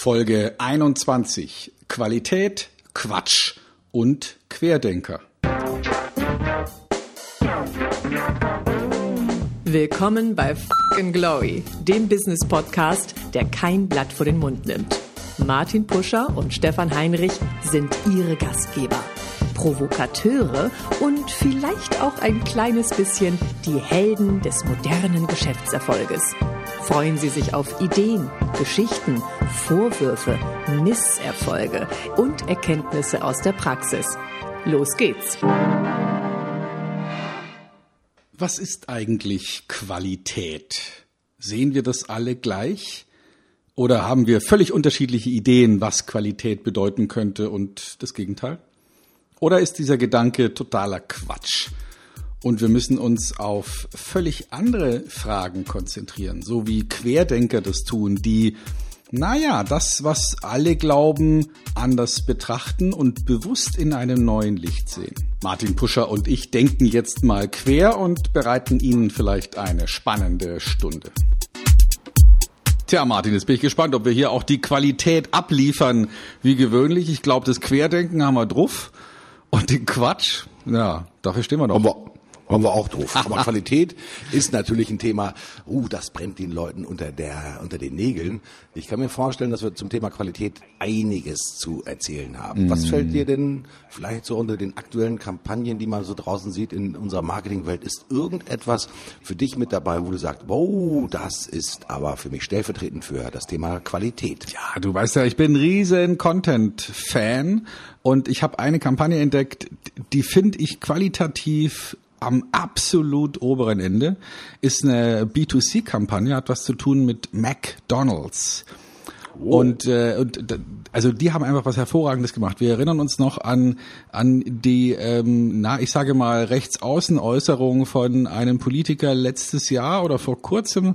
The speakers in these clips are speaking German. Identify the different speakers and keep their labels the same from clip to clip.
Speaker 1: Folge 21. Qualität, Quatsch und Querdenker.
Speaker 2: Willkommen bei Fucking Glory, dem Business Podcast, der kein Blatt vor den Mund nimmt. Martin Puscher und Stefan Heinrich sind ihre Gastgeber. Provokateure und vielleicht auch ein kleines bisschen die Helden des modernen Geschäftserfolges. Freuen Sie sich auf Ideen, Geschichten, Vorwürfe, Misserfolge und Erkenntnisse aus der Praxis. Los geht's!
Speaker 1: Was ist eigentlich Qualität? Sehen wir das alle gleich? Oder haben wir völlig unterschiedliche Ideen, was Qualität bedeuten könnte und das Gegenteil? Oder ist dieser Gedanke totaler Quatsch? Und wir müssen uns auf völlig andere Fragen konzentrieren, so wie Querdenker das tun, die, naja, das, was alle glauben, anders betrachten und bewusst in einem neuen Licht sehen. Martin Puscher und ich denken jetzt mal quer und bereiten Ihnen vielleicht eine spannende Stunde. Tja, Martin, jetzt bin ich gespannt, ob wir hier auch die Qualität abliefern wie gewöhnlich. Ich glaube, das Querdenken haben wir drauf. Und den Quatsch, ja, dafür stehen wir doch.
Speaker 3: Aber haben wir auch drauf. Aber Qualität ist natürlich ein Thema, uh, das brennt den Leuten unter, der, unter den Nägeln. Ich kann mir vorstellen, dass wir zum Thema Qualität einiges zu erzählen haben. Mm. Was fällt dir denn vielleicht so unter den aktuellen Kampagnen, die man so draußen sieht in unserer Marketingwelt, ist irgendetwas für dich mit dabei, wo du sagst, wow, das ist aber für mich stellvertretend für das Thema Qualität?
Speaker 1: Ja, du weißt ja, ich bin ein riesen Content-Fan und ich habe eine Kampagne entdeckt, die finde ich qualitativ am absolut oberen Ende ist eine B2C-Kampagne, hat was zu tun mit McDonald's. Oh. Und, äh, und also die haben einfach was Hervorragendes gemacht. Wir erinnern uns noch an an die, ähm, na ich sage mal Rechtsaußenäußerung von einem Politiker letztes Jahr oder vor kurzem,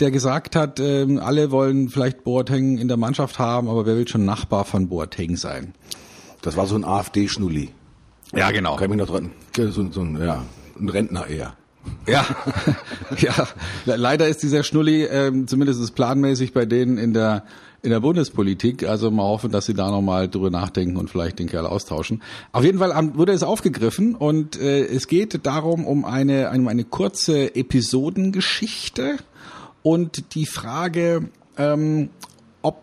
Speaker 1: der gesagt hat, ähm, alle wollen vielleicht Boateng in der Mannschaft haben, aber wer will schon Nachbar von Boateng sein?
Speaker 3: Das war so ein AfD-Schnulli.
Speaker 1: Ja, genau.
Speaker 3: Kann ich mich noch dran. So, so, ja ein Rentner eher.
Speaker 1: Ja, ja. Leider ist dieser Schnulli ähm, zumindest planmäßig bei denen in der in der Bundespolitik. Also mal hoffen, dass sie da nochmal drüber nachdenken und vielleicht den Kerl austauschen. Auf jeden Fall wurde es aufgegriffen und äh, es geht darum um eine, eine, eine kurze Episodengeschichte und die Frage, ähm, ob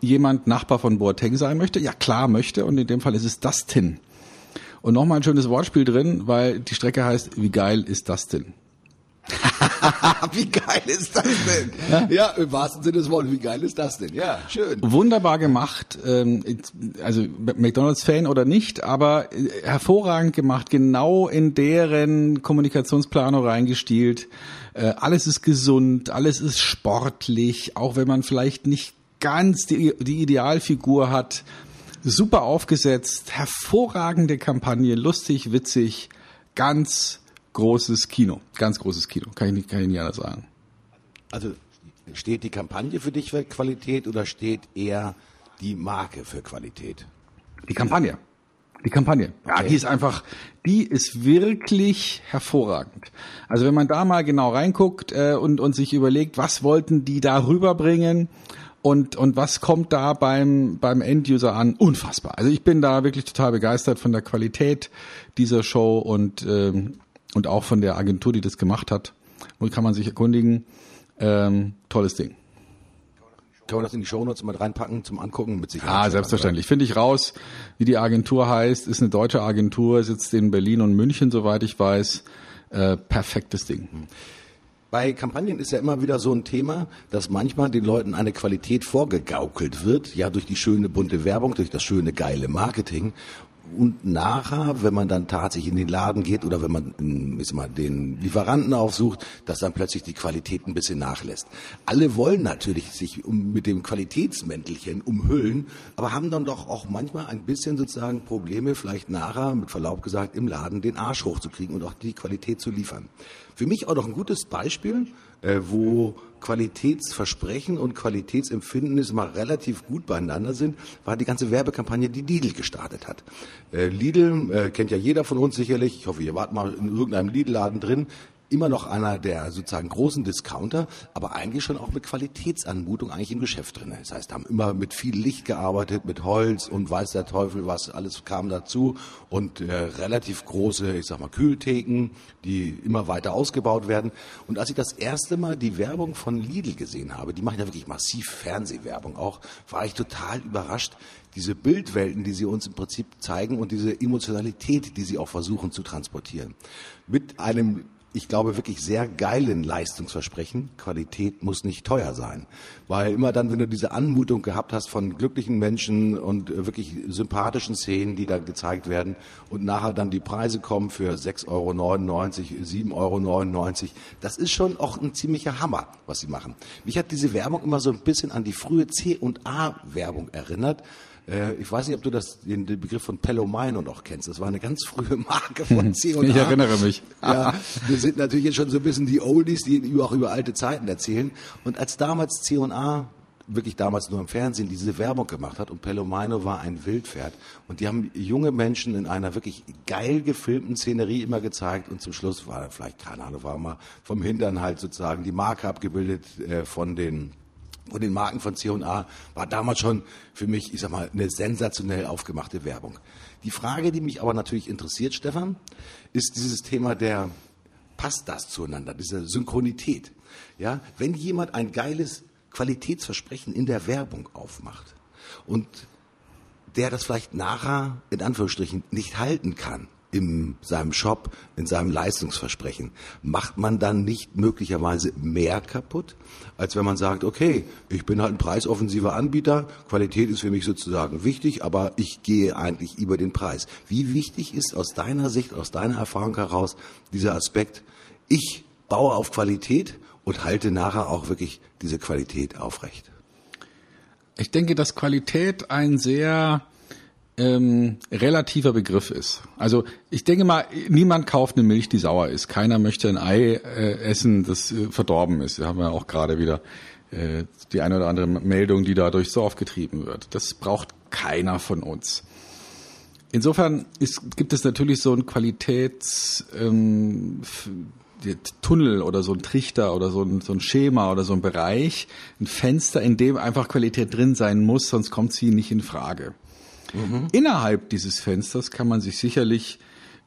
Speaker 1: jemand Nachbar von Boateng sein möchte. Ja, klar möchte und in dem Fall ist es Dustin. Und nochmal ein schönes Wortspiel drin, weil die Strecke heißt, wie geil ist das denn?
Speaker 3: wie geil ist das denn? Ja? ja, im wahrsten Sinne des Wortes, wie geil ist das denn? Ja, schön.
Speaker 1: Wunderbar gemacht. Ähm, also McDonalds-Fan oder nicht, aber äh, hervorragend gemacht, genau in deren Kommunikationsplanung reingestielt. Äh, alles ist gesund, alles ist sportlich, auch wenn man vielleicht nicht ganz die, die Idealfigur hat super aufgesetzt, hervorragende Kampagne, lustig, witzig, ganz großes Kino, ganz großes Kino, kann ich nicht, kann ich nicht anders sagen.
Speaker 3: Also steht die Kampagne für dich für Qualität oder steht eher die Marke für Qualität?
Speaker 1: Die Kampagne. Die Kampagne. Ja, okay. die ist einfach, die ist wirklich hervorragend. Also wenn man da mal genau reinguckt äh, und, und sich überlegt, was wollten die da rüberbringen, und, und was kommt da beim, beim Enduser an? Unfassbar. Also ich bin da wirklich total begeistert von der Qualität dieser Show und, ähm, und auch von der Agentur, die das gemacht hat. Und kann man sich erkundigen. Ähm, tolles Ding.
Speaker 3: Kann man das in die Shownotes mal reinpacken zum Angucken mit sich?
Speaker 1: Ah, selbstverständlich. Finde ich raus, wie die Agentur heißt. Ist eine deutsche Agentur, sitzt in Berlin und München, soweit ich weiß. Äh, perfektes Ding. Hm.
Speaker 3: Bei Kampagnen ist ja immer wieder so ein Thema, dass manchmal den Leuten eine Qualität vorgegaukelt wird, ja durch die schöne bunte Werbung, durch das schöne geile Marketing und nachher, wenn man dann tatsächlich in den Laden geht oder wenn man ist mal, den Lieferanten aufsucht, dass dann plötzlich die Qualität ein bisschen nachlässt. Alle wollen natürlich sich mit dem Qualitätsmäntelchen umhüllen, aber haben dann doch auch manchmal ein bisschen sozusagen Probleme, vielleicht nachher, mit Verlaub gesagt, im Laden den Arsch hochzukriegen und auch die Qualität zu liefern. Für mich auch noch ein gutes Beispiel, äh, wo Qualitätsversprechen und Qualitätsempfinden mal relativ gut beieinander sind, war die ganze Werbekampagne, die Lidl gestartet hat. Äh, Lidl äh, kennt ja jeder von uns sicherlich. Ich hoffe, ihr wart mal in irgendeinem Lidl-Laden drin immer noch einer der sozusagen großen Discounter, aber eigentlich schon auch mit Qualitätsanmutung eigentlich im Geschäft drin. Das heißt, haben immer mit viel Licht gearbeitet, mit Holz und weiß der Teufel was, alles kam dazu und äh, relativ große, ich sag mal, Kühltheken, die immer weiter ausgebaut werden. Und als ich das erste Mal die Werbung von Lidl gesehen habe, die machen ja wirklich massiv Fernsehwerbung auch, war ich total überrascht, diese Bildwelten, die sie uns im Prinzip zeigen und diese Emotionalität, die sie auch versuchen zu transportieren. Mit einem ich glaube, wirklich sehr geilen Leistungsversprechen. Qualität muss nicht teuer sein. Weil immer dann, wenn du diese Anmutung gehabt hast von glücklichen Menschen und äh, wirklich sympathischen Szenen, die da gezeigt werden und nachher dann die Preise kommen für 6,99 Euro, 7,99 Euro, das ist schon auch ein ziemlicher Hammer, was sie machen. Mich hat diese Werbung immer so ein bisschen an die frühe C&A-Werbung erinnert äh, ich weiß nicht, ob du das, den, den Begriff von Pelomino noch kennst. Das war eine ganz frühe Marke von C&A.
Speaker 1: Ich erinnere mich.
Speaker 3: Ja, wir sind natürlich jetzt schon so ein bisschen die Oldies, die auch über alte Zeiten erzählen. Und als damals C&A wirklich damals nur im Fernsehen diese Werbung gemacht hat und Pelomino war ein Wildpferd und die haben junge Menschen in einer wirklich geil gefilmten Szenerie immer gezeigt und zum Schluss war vielleicht keine Ahnung war mal vom Hintern halt sozusagen die Marke abgebildet äh, von den und den Marken von C&A war damals schon für mich, ich sag mal, eine sensationell aufgemachte Werbung. Die Frage, die mich aber natürlich interessiert, Stefan, ist dieses Thema der, passt das zueinander, diese Synchronität? Ja, wenn jemand ein geiles Qualitätsversprechen in der Werbung aufmacht und der das vielleicht nachher in Anführungsstrichen nicht halten kann, in seinem Shop, in seinem Leistungsversprechen, macht man dann nicht möglicherweise mehr kaputt, als wenn man sagt, okay, ich bin halt ein preisoffensiver Anbieter, Qualität ist für mich sozusagen wichtig, aber ich gehe eigentlich über den Preis. Wie wichtig ist aus deiner Sicht, aus deiner Erfahrung heraus dieser Aspekt, ich baue auf Qualität und halte nachher auch wirklich diese Qualität aufrecht?
Speaker 1: Ich denke, dass Qualität ein sehr ähm, relativer Begriff ist. Also ich denke mal, niemand kauft eine Milch, die sauer ist. Keiner möchte ein Ei äh, essen, das äh, verdorben ist. Da haben wir auch gerade wieder äh, die eine oder andere Meldung, die dadurch so aufgetrieben wird. Das braucht keiner von uns. Insofern ist, gibt es natürlich so ein Qualitäts ähm, oder so ein Trichter oder so ein, so ein Schema oder so ein Bereich, ein Fenster, in dem einfach Qualität drin sein muss, sonst kommt sie nicht in Frage. Mhm. Innerhalb dieses Fensters kann man sich sicherlich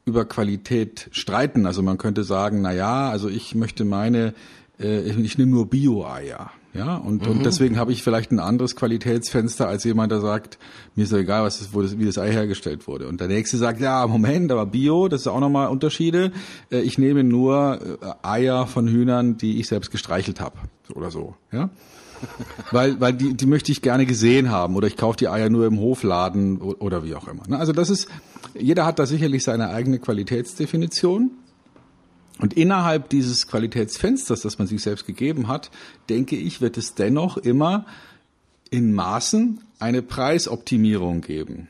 Speaker 1: über Qualität streiten. Also man könnte sagen, na ja, also ich möchte meine, äh, ich nehme nur Bio-Eier. Ja, und, mhm. und deswegen habe ich vielleicht ein anderes Qualitätsfenster als jemand, der sagt, mir ist ja egal, was das, wo das, wie das Ei hergestellt wurde. Und der nächste sagt, ja, Moment, aber Bio, das ist auch nochmal Unterschiede. Äh, ich nehme nur äh, Eier von Hühnern, die ich selbst gestreichelt habe. Oder so. Ja weil, weil die, die möchte ich gerne gesehen haben oder ich kaufe die Eier nur im Hofladen oder wie auch immer. Ne? Also das ist, jeder hat da sicherlich seine eigene Qualitätsdefinition. Und innerhalb dieses Qualitätsfensters, das man sich selbst gegeben hat, denke ich, wird es dennoch immer in Maßen eine Preisoptimierung geben.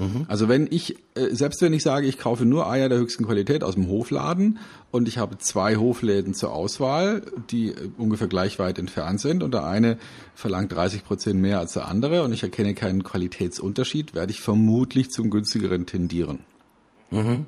Speaker 1: Mhm. Also wenn ich, äh, selbst wenn ich sage, ich kaufe nur Eier der höchsten Qualität aus dem Hofladen und ich habe zwei Hofläden zur Auswahl, die äh, ungefähr gleich weit entfernt sind und der eine verlangt 30 Prozent mehr als der andere und ich erkenne keinen Qualitätsunterschied, werde ich vermutlich zum günstigeren tendieren.
Speaker 3: Mhm.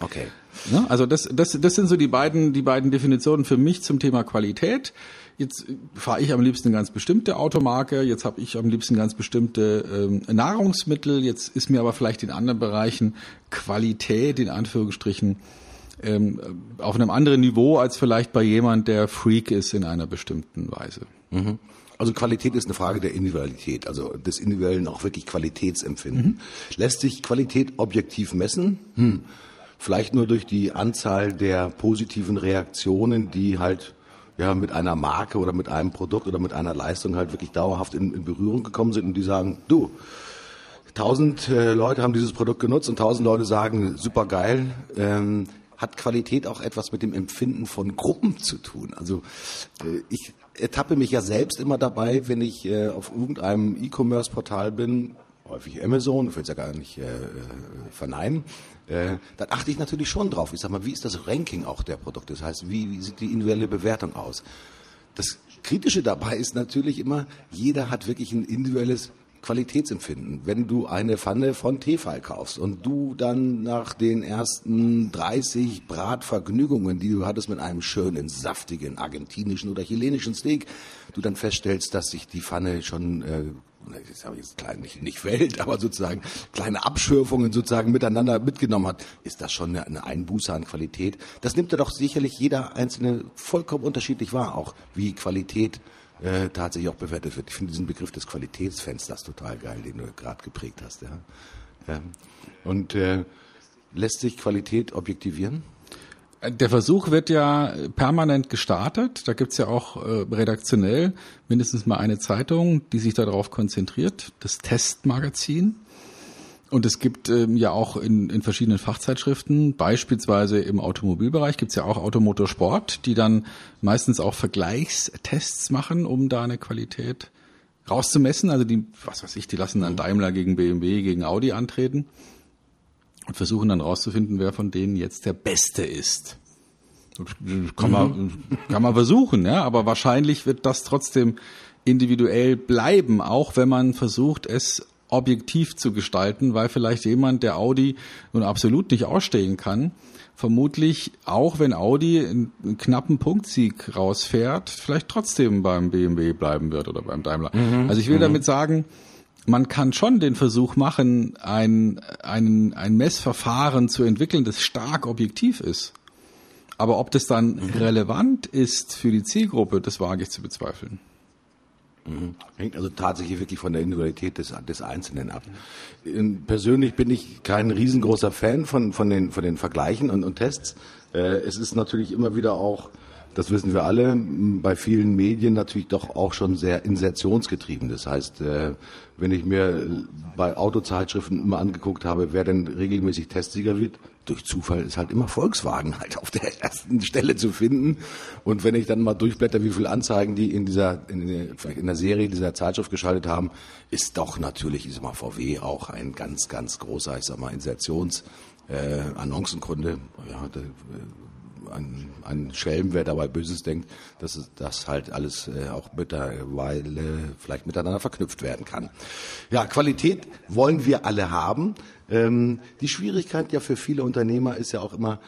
Speaker 3: Okay.
Speaker 1: Ja, also das, das, das sind so die beiden, die beiden Definitionen für mich zum Thema Qualität. Jetzt fahre ich am liebsten eine ganz bestimmte Automarke, jetzt habe ich am liebsten ganz bestimmte ähm, Nahrungsmittel, jetzt ist mir aber vielleicht in anderen Bereichen Qualität in Anführungsstrichen ähm, auf einem anderen Niveau als vielleicht bei jemand, der Freak ist in einer bestimmten Weise.
Speaker 3: Mhm. Also Qualität ist eine Frage der Individualität, also des individuellen auch wirklich Qualitätsempfinden. Mhm. Lässt sich Qualität objektiv messen? Hm. Vielleicht nur durch die Anzahl der positiven Reaktionen, die halt ja, mit einer Marke oder mit einem Produkt oder mit einer Leistung halt wirklich dauerhaft in, in Berührung gekommen sind und die sagen, du, tausend äh, Leute haben dieses Produkt genutzt und tausend Leute sagen, super geil. Ähm, hat Qualität auch etwas mit dem Empfinden von Gruppen zu tun? Also äh, ich ertappe mich ja selbst immer dabei, wenn ich äh, auf irgendeinem E-Commerce-Portal bin, häufig Amazon, ich will es ja gar nicht äh, äh verneinen, äh, dann achte ich natürlich schon drauf. Ich sag mal, wie ist das Ranking auch der Produkte? Das heißt, wie, wie sieht die individuelle Bewertung aus? Das Kritische dabei ist natürlich immer, jeder hat wirklich ein individuelles Qualitätsempfinden. Wenn du eine Pfanne von Tefal kaufst und du dann nach den ersten 30 Bratvergnügungen, die du hattest mit einem schönen, saftigen argentinischen oder chilenischen Steak, du dann feststellst, dass sich die Pfanne schon äh, das habe ich jetzt klein nicht, nicht Welt, aber sozusagen kleine Abschürfungen sozusagen miteinander mitgenommen hat, ist das schon eine, eine Einbuße an Qualität. Das nimmt ja doch sicherlich jeder Einzelne vollkommen unterschiedlich wahr, auch wie Qualität äh, tatsächlich auch bewertet wird. Ich finde diesen Begriff des Qualitätsfensters total geil, den du gerade geprägt hast. Ja. ja. Und äh, lässt sich Qualität objektivieren?
Speaker 1: Der Versuch wird ja permanent gestartet. Da gibt's ja auch äh, redaktionell mindestens mal eine Zeitung, die sich darauf konzentriert, das Testmagazin. Und es gibt ähm, ja auch in, in verschiedenen Fachzeitschriften, beispielsweise im Automobilbereich gibt's ja auch Automotorsport, die dann meistens auch Vergleichstests machen, um da eine Qualität rauszumessen. Also die, was weiß ich, die lassen dann Daimler gegen BMW, gegen Audi antreten und versuchen dann rauszufinden, wer von denen jetzt der Beste ist. Kann man, mhm. kann man versuchen, ja, aber wahrscheinlich wird das trotzdem individuell bleiben, auch wenn man versucht, es objektiv zu gestalten, weil vielleicht jemand, der Audi nun absolut nicht ausstehen kann, vermutlich, auch wenn Audi einen knappen Punktsieg rausfährt, vielleicht trotzdem beim BMW bleiben wird oder beim Daimler. Mhm. Also ich will mhm. damit sagen, man kann schon den Versuch machen, ein, ein, ein Messverfahren zu entwickeln, das stark objektiv ist. Aber ob das dann mhm. relevant ist für die Zielgruppe, das wage ich zu bezweifeln.
Speaker 3: Mhm. Hängt also tatsächlich wirklich von der Individualität des, des Einzelnen ab. Persönlich bin ich kein riesengroßer Fan von, von, den, von den Vergleichen und, und Tests. Äh, es ist natürlich immer wieder auch das wissen wir alle, bei vielen Medien natürlich doch auch schon sehr insertionsgetrieben. Das heißt, äh, wenn ich mir bei Autozeitschriften immer angeguckt habe, wer denn regelmäßig Testsieger wird, durch Zufall ist halt immer Volkswagen halt auf der ersten Stelle zu finden. Und wenn ich dann mal durchblätter, wie viele Anzeigen die in dieser, in in der Serie dieser Zeitschrift geschaltet haben, ist doch natürlich, ich sag mal, VW auch ein ganz, ganz großer, ich sag mal, Insertions, äh, Annoncenkunde. Ja, da, ein, ein Schelm, wer dabei Böses denkt, dass das halt alles äh, auch mittlerweile vielleicht miteinander verknüpft werden kann. Ja, Qualität wollen wir alle haben. Ähm, die Schwierigkeit ja für viele Unternehmer ist ja auch immer,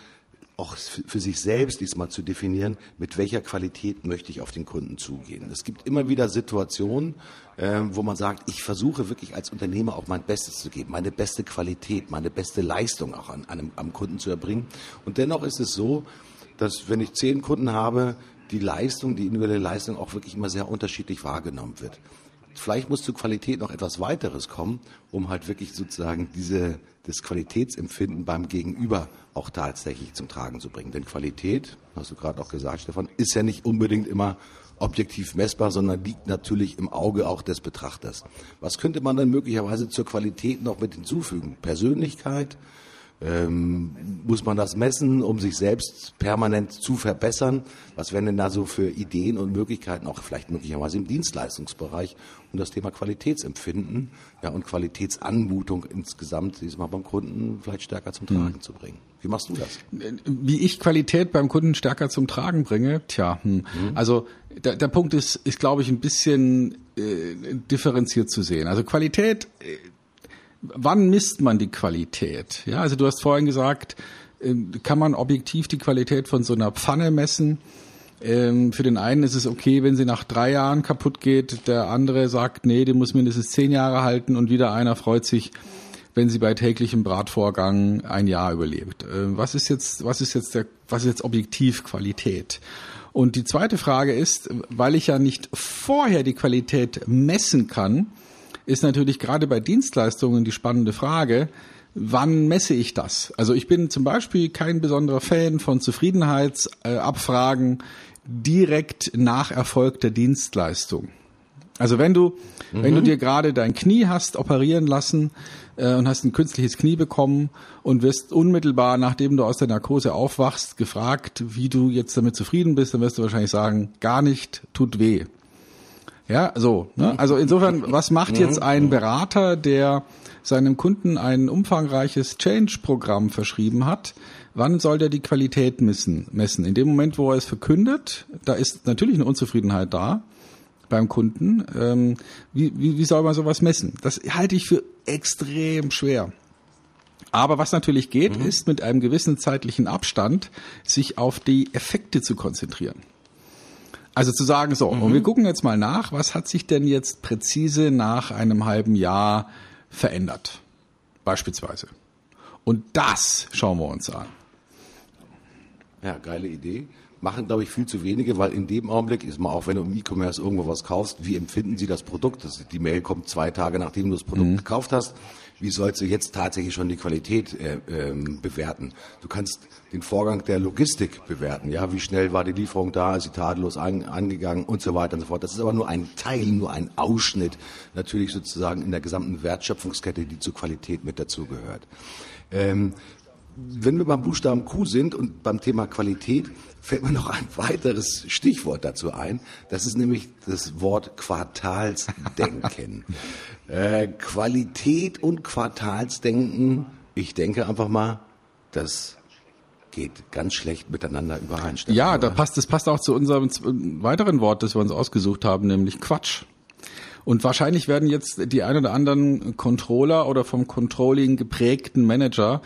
Speaker 3: auch für sich selbst diesmal zu definieren, mit welcher Qualität möchte ich auf den Kunden zugehen. Es gibt immer wieder Situationen, äh, wo man sagt, ich versuche wirklich als Unternehmer auch mein Bestes zu geben, meine beste Qualität, meine beste Leistung auch an, einem, am Kunden zu erbringen. Und dennoch ist es so, dass wenn ich zehn Kunden habe, die Leistung, die individuelle Leistung auch wirklich immer sehr unterschiedlich wahrgenommen wird. Vielleicht muss zur Qualität noch etwas weiteres kommen, um halt wirklich sozusagen diese, das Qualitätsempfinden beim Gegenüber auch tatsächlich zum Tragen zu bringen. Denn Qualität, hast du gerade auch gesagt, Stefan, ist ja nicht unbedingt immer objektiv messbar, sondern liegt natürlich im Auge auch des Betrachters. Was könnte man dann möglicherweise zur Qualität noch mit hinzufügen? Persönlichkeit, ähm, muss man das messen, um sich selbst permanent zu verbessern? Was wären denn da so für Ideen und Möglichkeiten, auch vielleicht möglicherweise im Dienstleistungsbereich, um das Thema Qualitätsempfinden ja, und Qualitätsanmutung insgesamt diesmal beim Kunden vielleicht stärker zum Tragen mhm. zu bringen? Wie machst du das?
Speaker 1: Wie ich Qualität beim Kunden stärker zum Tragen bringe? Tja, hm. mhm. also der, der Punkt ist, ist glaube ich, ein bisschen äh, differenziert zu sehen. Also Qualität äh, wann misst man die Qualität? Ja, also du hast vorhin gesagt, ähm, kann man objektiv die Qualität von so einer Pfanne messen? Ähm, für den einen ist es okay, wenn sie nach drei Jahren kaputt geht. Der andere sagt, nee, die muss mindestens zehn Jahre halten. Und wieder einer freut sich, wenn sie bei täglichem Bratvorgang ein Jahr überlebt. Ähm, was ist jetzt, was ist jetzt der, was ist jetzt objektiv Qualität? Und die zweite Frage ist, weil ich ja nicht vorher die Qualität messen kann, ist natürlich gerade bei Dienstleistungen die spannende Frage, wann messe ich das? Also ich bin zum Beispiel kein besonderer Fan von Zufriedenheitsabfragen direkt nach Erfolg der Dienstleistung. Also wenn du, mhm. wenn du mhm. dir gerade dein Knie hast operieren lassen äh, und hast ein künstliches Knie bekommen und wirst unmittelbar, nachdem du aus der Narkose aufwachst, gefragt, wie du jetzt damit zufrieden bist, dann wirst du wahrscheinlich sagen, gar nicht, tut weh. Ja, so. Ne? Also insofern, was macht jetzt ein Berater, der seinem Kunden ein umfangreiches Change-Programm verschrieben hat? Wann soll der die Qualität messen? messen? In dem Moment, wo er es verkündet, da ist natürlich eine Unzufriedenheit da beim Kunden. Ähm, wie, wie, wie soll man sowas messen? Das halte ich für extrem schwer. Aber was natürlich geht, mhm. ist mit einem gewissen zeitlichen Abstand sich auf die Effekte zu konzentrieren. Also zu sagen, so, mhm. und wir gucken jetzt mal nach, was hat sich denn jetzt präzise nach einem halben Jahr verändert? Beispielsweise. Und das schauen wir uns an.
Speaker 3: Ja, geile Idee. Machen, glaube ich, viel zu wenige, weil in dem Augenblick ist man auch, wenn du im E-Commerce irgendwo was kaufst, wie empfinden sie das Produkt? Das, die Mail kommt zwei Tage, nachdem du das Produkt mhm. gekauft hast. Wie sollst du jetzt tatsächlich schon die Qualität äh, ähm, bewerten? Du kannst den Vorgang der Logistik bewerten. Ja, wie schnell war die Lieferung da, ist sie tadellos an, angegangen und so weiter und so fort. Das ist aber nur ein Teil, nur ein Ausschnitt, natürlich sozusagen in der gesamten Wertschöpfungskette, die zur Qualität mit dazugehört. Ähm, wenn wir beim Buchstaben Q sind und beim Thema Qualität, fällt mir noch ein weiteres Stichwort dazu ein. Das ist nämlich das Wort Quartalsdenken. äh, Qualität und Quartalsdenken, ich denke einfach mal, das geht ganz schlecht miteinander überein.
Speaker 1: Ja, da passt, das passt auch zu unserem weiteren Wort, das wir uns ausgesucht haben, nämlich Quatsch. Und wahrscheinlich werden jetzt die ein oder anderen Controller oder vom Controlling geprägten Manager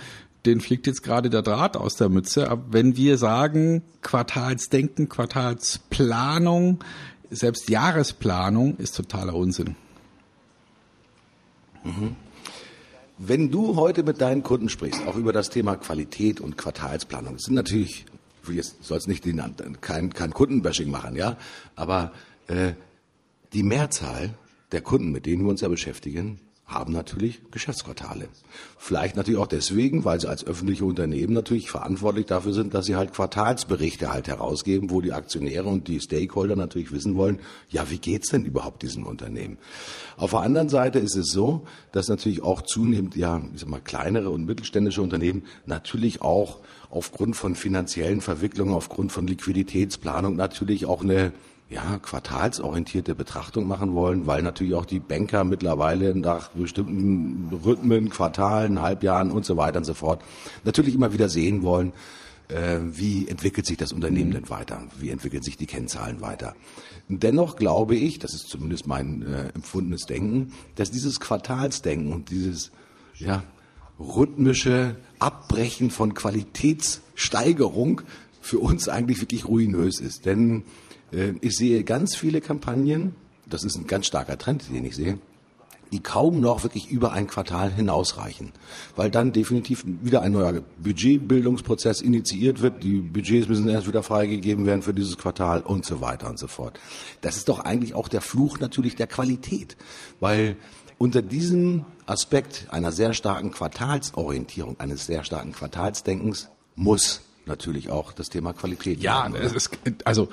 Speaker 1: den fliegt jetzt gerade der Draht aus der Mütze. Aber wenn wir sagen Quartalsdenken, Quartalsplanung, selbst Jahresplanung ist totaler Unsinn.
Speaker 3: Mhm. Wenn du heute mit deinen Kunden sprichst, auch über das Thema Qualität und Quartalsplanung, das sind natürlich, jetzt soll es nicht den, kein, kein Kundenbashing machen, ja, aber äh, die Mehrzahl der Kunden, mit denen wir uns ja beschäftigen, haben natürlich Geschäftsquartale. Vielleicht natürlich auch deswegen, weil sie als öffentliche Unternehmen natürlich verantwortlich dafür sind, dass sie halt Quartalsberichte halt herausgeben, wo die Aktionäre und die Stakeholder natürlich wissen wollen, ja, wie geht's denn überhaupt diesem Unternehmen? Auf der anderen Seite ist es so, dass natürlich auch zunehmend, ja, ich sag mal, kleinere und mittelständische Unternehmen natürlich auch aufgrund von finanziellen Verwicklungen, aufgrund von Liquiditätsplanung natürlich auch eine ja, quartalsorientierte Betrachtung machen wollen, weil natürlich auch die Banker mittlerweile nach bestimmten Rhythmen, Quartalen, Halbjahren und so weiter und so fort natürlich immer wieder sehen wollen, äh, wie entwickelt sich das Unternehmen denn weiter, wie entwickeln sich die Kennzahlen weiter. Dennoch glaube ich, das ist zumindest mein äh, empfundenes Denken, dass dieses Quartalsdenken und dieses ja, rhythmische Abbrechen von Qualitätssteigerung für uns eigentlich wirklich ruinös ist. Denn ich sehe ganz viele Kampagnen, das ist ein ganz starker Trend, den ich sehe, die kaum noch wirklich über ein Quartal hinausreichen, weil dann definitiv wieder ein neuer Budgetbildungsprozess initiiert wird, die Budgets müssen erst wieder freigegeben werden für dieses Quartal und so weiter und so fort. Das ist doch eigentlich auch der Fluch natürlich der Qualität, weil unter diesem Aspekt einer sehr starken Quartalsorientierung, eines sehr starken Quartalsdenkens muss natürlich auch das Thema Qualität.
Speaker 1: Ja, es ist, also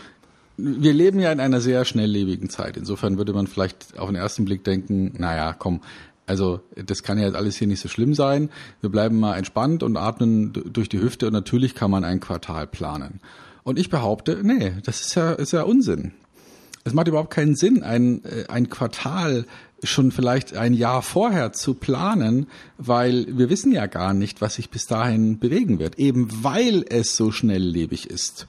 Speaker 1: wir leben ja in einer sehr schnelllebigen Zeit. Insofern würde man vielleicht auf den ersten Blick denken, naja, komm, also das kann ja jetzt alles hier nicht so schlimm sein. Wir bleiben mal entspannt und atmen durch die Hüfte und natürlich kann man ein Quartal planen. Und ich behaupte, nee, das ist ja, ist ja Unsinn. Es macht überhaupt keinen Sinn, ein, äh, ein Quartal schon vielleicht ein Jahr vorher zu planen, weil wir wissen ja gar nicht, was sich bis dahin bewegen wird, eben weil es so schnelllebig ist.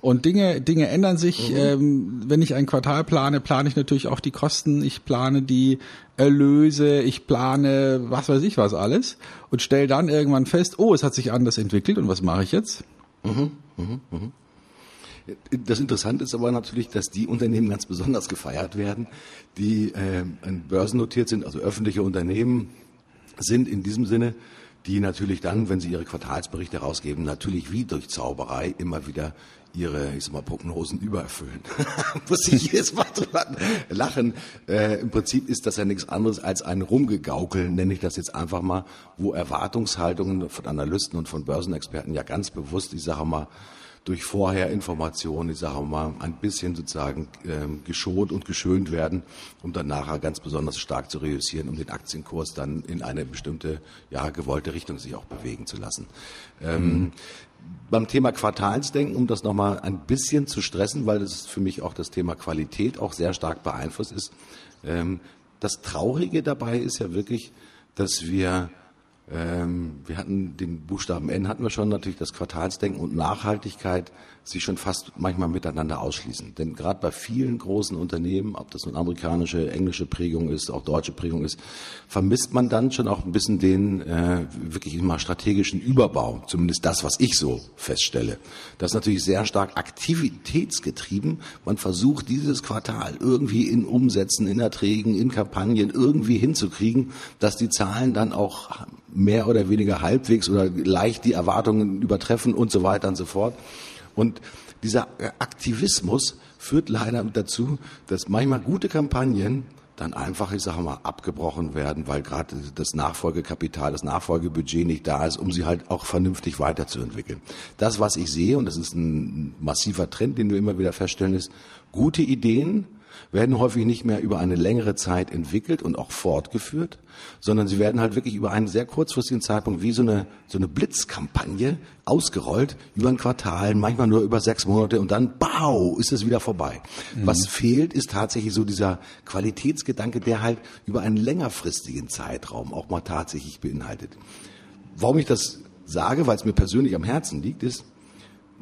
Speaker 1: Und Dinge, Dinge ändern sich. Mhm. Ähm, wenn ich ein Quartal plane, plane ich natürlich auch die Kosten, ich plane die Erlöse, ich plane was weiß ich was alles und stelle dann irgendwann fest, oh, es hat sich anders entwickelt und was mache ich jetzt? Mhm. Mhm.
Speaker 3: Mhm. Das Interessante ist aber natürlich, dass die Unternehmen ganz besonders gefeiert werden, die äh, börsennotiert sind, also öffentliche Unternehmen sind in diesem Sinne, die natürlich dann, wenn sie ihre Quartalsberichte herausgeben, natürlich wie durch Zauberei immer wieder ihre, ich sag mal, Prognosen übererfüllen. Muss ich jedes Mal lachen. Äh, Im Prinzip ist das ja nichts anderes als ein Rumgegaukel, nenne ich das jetzt einfach mal, wo Erwartungshaltungen von Analysten und von Börsenexperten ja ganz bewusst, ich sage mal, durch Vorherinformationen, ich sage mal, ein bisschen sozusagen ähm, geschont und geschönt werden, um dann nachher ganz besonders stark zu reüssieren, um den Aktienkurs dann in eine bestimmte, ja, gewollte Richtung sich auch bewegen zu lassen. Ähm, mhm. Beim Thema Quartalsdenken, um das nochmal ein bisschen zu stressen, weil das für mich auch das Thema Qualität auch sehr stark beeinflusst ist. Ähm, das Traurige dabei ist ja wirklich, dass wir Ähm, wir hatten den Buchstaben N hatten wir schon natürlich das Quartalsdenken und Nachhaltigkeit sich schon fast manchmal miteinander ausschließen. Denn gerade bei vielen großen Unternehmen, ob das nun amerikanische, englische Prägung ist, auch deutsche Prägung ist, vermisst man dann schon auch ein bisschen den äh, wirklich immer strategischen Überbau. Zumindest das, was ich so feststelle. Das ist natürlich sehr stark aktivitätsgetrieben. Man versucht dieses Quartal irgendwie in Umsätzen, in Erträgen, in Kampagnen irgendwie hinzukriegen, dass die Zahlen dann auch mehr oder weniger halbwegs oder leicht die Erwartungen übertreffen und so weiter und so fort. Und dieser Aktivismus führt leider dazu, dass manchmal gute Kampagnen dann einfach, ich sage mal, abgebrochen werden, weil gerade das Nachfolgekapital, das Nachfolgebudget nicht da ist, um sie halt auch vernünftig weiterzuentwickeln. Das, was ich sehe, und das ist ein massiver Trend, den wir immer wieder feststellen, ist, gute Ideen werden häufig nicht mehr über eine längere Zeit entwickelt und auch fortgeführt, sondern sie werden halt wirklich über einen sehr kurzfristigen Zeitpunkt wie so eine, so eine Blitzkampagne ausgerollt, über ein Quartal, manchmal nur über sechs Monate und dann, bau, ist es wieder vorbei. Mhm. Was fehlt, ist tatsächlich so dieser Qualitätsgedanke, der halt über einen längerfristigen Zeitraum auch mal tatsächlich beinhaltet. Warum ich das sage, weil es mir persönlich am Herzen liegt, ist,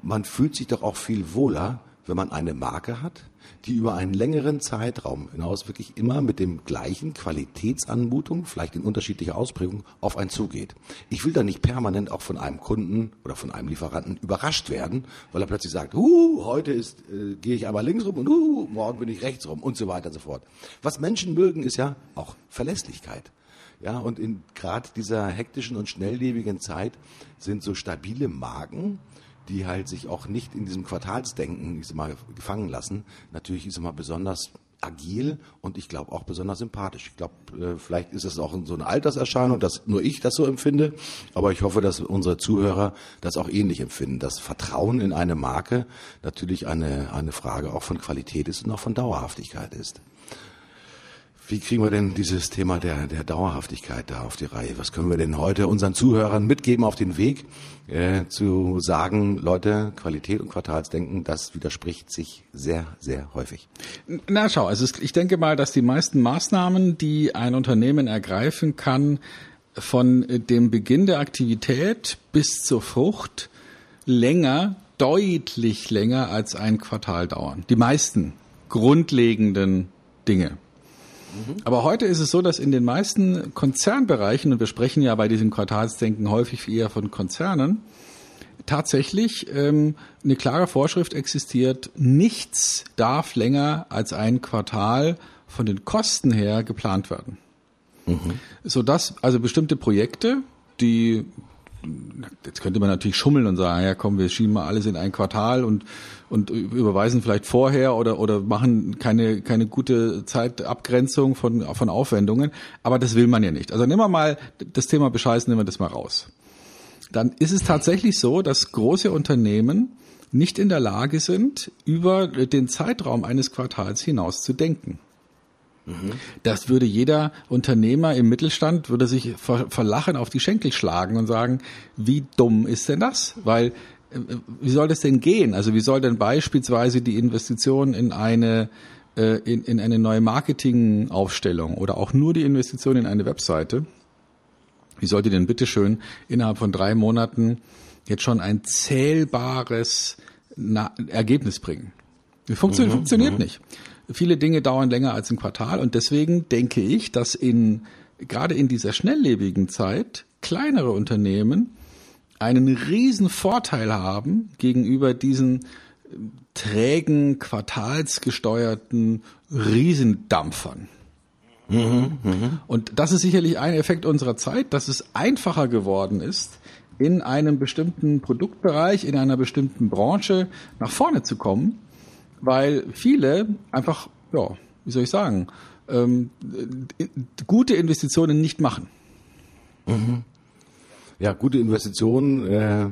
Speaker 3: man fühlt sich doch auch viel wohler, wenn man eine Marke hat, die über einen längeren Zeitraum hinaus wirklich immer mit dem gleichen Qualitätsanmutung, vielleicht in unterschiedlicher Ausprägung, auf einen zugeht. Ich will da nicht permanent auch von einem Kunden oder von einem Lieferanten überrascht werden, weil er plötzlich sagt, uh, heute ist, äh, gehe ich einmal links rum und uh, morgen bin ich rechts rum und so weiter und so fort. Was Menschen mögen, ist ja auch Verlässlichkeit. Ja, und in gerade dieser hektischen und schnelllebigen Zeit sind so stabile Marken, die halt sich auch nicht in diesem Quartalsdenken ich sag mal, gefangen lassen, natürlich ist immer besonders agil und ich glaube auch besonders sympathisch. Ich glaube, äh, vielleicht ist es auch so eine Alterserscheinung, dass nur ich das so empfinde, aber ich hoffe, dass unsere Zuhörer das auch ähnlich empfinden. Das Vertrauen in eine Marke natürlich eine, eine Frage auch von Qualität ist und auch von Dauerhaftigkeit ist. Wie kriegen wir denn dieses Thema der, der Dauerhaftigkeit da auf die Reihe? Was können wir denn heute unseren Zuhörern mitgeben auf den Weg, äh, zu sagen, Leute, Qualität und Quartalsdenken, das widerspricht sich sehr, sehr häufig?
Speaker 1: Na schau, also ich denke mal, dass die meisten Maßnahmen, die ein Unternehmen ergreifen kann, von dem Beginn der Aktivität bis zur Frucht länger, deutlich länger als ein Quartal dauern. Die meisten grundlegenden Dinge. Aber heute ist es so, dass in den meisten Konzernbereichen, und wir sprechen ja bei diesem Quartalsdenken häufig eher von Konzernen, tatsächlich ähm, eine klare Vorschrift existiert, nichts darf länger als ein Quartal von den Kosten her geplant werden. Mhm. Sodass also bestimmte Projekte, die jetzt könnte man natürlich schummeln und sagen, ja komm, wir schieben mal alles in ein Quartal und und überweisen vielleicht vorher oder oder machen keine keine gute Zeitabgrenzung von von Aufwendungen, aber das will man ja nicht. Also nehmen wir mal das Thema Bescheißen, nehmen wir das mal raus. Dann ist es tatsächlich so, dass große Unternehmen nicht in der Lage sind, über den Zeitraum eines Quartals hinaus zu denken. Das würde jeder Unternehmer im Mittelstand, würde sich ver verlachen auf die Schenkel schlagen und sagen, wie dumm ist denn das? Weil, äh, wie soll das denn gehen? Also wie soll denn beispielsweise die Investition in eine äh, in, in eine neue Marketingaufstellung oder auch nur die Investition in eine Webseite, wie sollte denn bitteschön innerhalb von drei Monaten jetzt schon ein zählbares Na Ergebnis bringen? Funktion, mhm, funktioniert mhm. nicht. Viele Dinge dauern länger als ein Quartal und deswegen denke ich, dass in, gerade in dieser schnelllebigen Zeit kleinere Unternehmen einen riesen Vorteil haben gegenüber diesen äh, trägen, quartalsgesteuerten Riesendampfern. Mhm, mh. Und das ist sicherlich ein Effekt unserer Zeit, dass es einfacher geworden ist, in einem bestimmten Produktbereich, in einer bestimmten Branche nach vorne zu kommen, weil viele einfach, ja, wie soll ich sagen, ähm, gute Investitionen nicht machen.
Speaker 3: Mhm. Ja, gute Investitionen äh,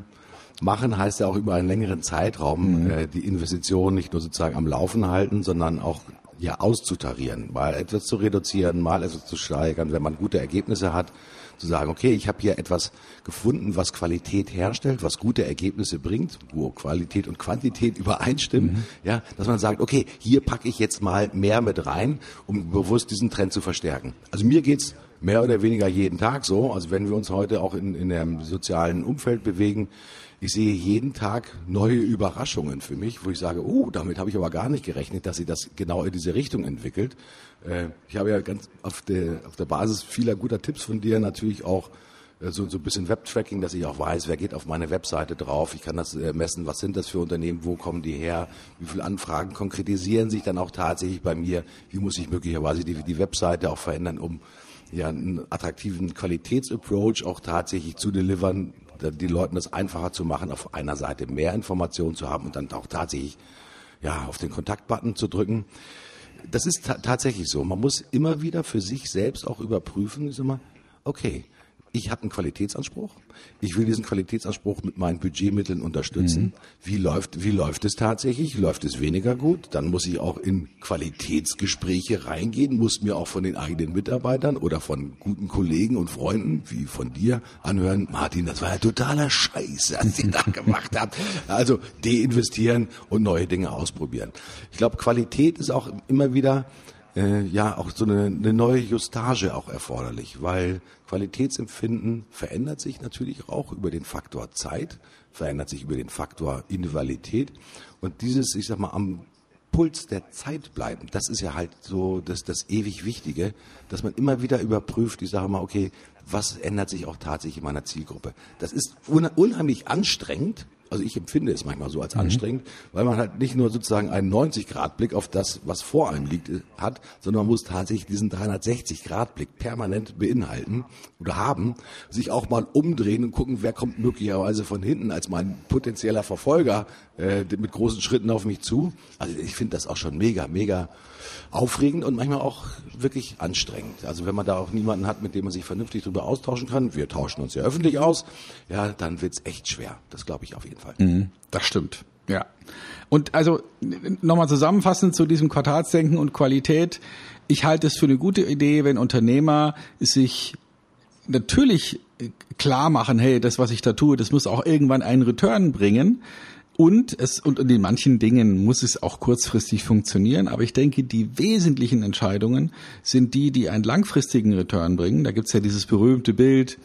Speaker 3: machen heißt ja auch über einen längeren Zeitraum mhm. äh, die Investitionen nicht nur sozusagen am Laufen halten, sondern auch ja auszutarieren, mal etwas zu reduzieren, mal etwas zu steigern, wenn man gute Ergebnisse hat zu sagen, okay, ich habe hier etwas gefunden, was Qualität herstellt, was gute Ergebnisse bringt, wo Qualität und Quantität übereinstimmen, mhm. ja, dass man sagt, okay, hier packe ich jetzt mal mehr mit rein, um bewusst diesen Trend zu verstärken. Also mir geht's mehr oder weniger jeden Tag so. Also wenn wir uns heute auch in, in einem sozialen Umfeld bewegen, ich sehe jeden Tag neue Überraschungen für mich, wo ich sage, oh, damit habe ich aber gar nicht gerechnet, dass sie das genau in diese Richtung entwickelt. Äh, ich habe ja ganz auf der, auf der Basis vieler guter Tipps von dir natürlich auch äh, so, so ein bisschen Webtracking, dass ich auch weiß, wer geht auf meine Webseite drauf. Ich kann das äh, messen, was sind das für Unternehmen, wo kommen die her, wie viele Anfragen konkretisieren sich dann auch tatsächlich bei mir, wie muss ich möglicherweise die, die Webseite auch verändern, um ja einen attraktiven Qualitätsapproach auch tatsächlich zu delivern, die Leuten das einfacher zu machen, auf einer Seite mehr Informationen zu haben und dann auch tatsächlich ja, auf den Kontaktbutton zu drücken. Das ist ta tatsächlich so. Man muss immer wieder für sich selbst auch überprüfen, sag mal, okay, ich habe einen Qualitätsanspruch. Ich will diesen Qualitätsanspruch mit meinen Budgetmitteln unterstützen. Mhm. Wie läuft, wie läuft es tatsächlich? Läuft es weniger gut? Dann muss ich auch in Qualitätsgespräche reingehen, muss mir auch von den eigenen Mitarbeitern oder von guten Kollegen und Freunden, wie von dir, anhören, Martin, das war ja totaler Scheiß, was ihr da gemacht habt. Also deinvestieren und neue Dinge ausprobieren. Ich glaube, Qualität ist auch immer wieder äh, ja auch so eine, eine neue Justage auch erforderlich, weil Qualitätsempfinden verändert sich natürlich auch über den Faktor Zeit, verändert sich über den Faktor Individualität und dieses, ich sag mal, am Puls der Zeit bleiben, das ist ja halt so das, das ewig Wichtige, dass man immer wieder überprüft, ich sage mal, okay, was ändert sich auch tatsächlich in meiner Zielgruppe. Das ist unheimlich anstrengend, also ich empfinde es manchmal so als mhm. anstrengend, weil man halt nicht nur sozusagen einen 90-Grad-Blick auf das, was vor einem liegt, hat, sondern man muss tatsächlich diesen 360-Grad-Blick permanent beinhalten oder haben, sich auch mal umdrehen und gucken, wer kommt möglicherweise von hinten als mein potenzieller Verfolger äh, mit großen Schritten auf mich zu. Also ich finde das auch schon mega, mega aufregend und manchmal auch wirklich anstrengend. Also wenn man da auch niemanden hat, mit dem man sich vernünftig darüber austauschen kann, wir tauschen uns ja öffentlich aus, ja, dann wird's echt schwer. Das glaube ich auf jeden Fall.
Speaker 1: Mhm, das stimmt. Ja. Und also nochmal zusammenfassend zu diesem Quartalsdenken und Qualität. Ich halte es für eine gute Idee, wenn Unternehmer sich natürlich klar machen, hey, das, was ich da tue, das muss auch irgendwann einen Return bringen. Und es und in manchen Dingen muss es auch kurzfristig funktionieren, aber ich denke, die wesentlichen Entscheidungen sind die, die einen langfristigen Return bringen. Da gibt's ja dieses berühmte Bild,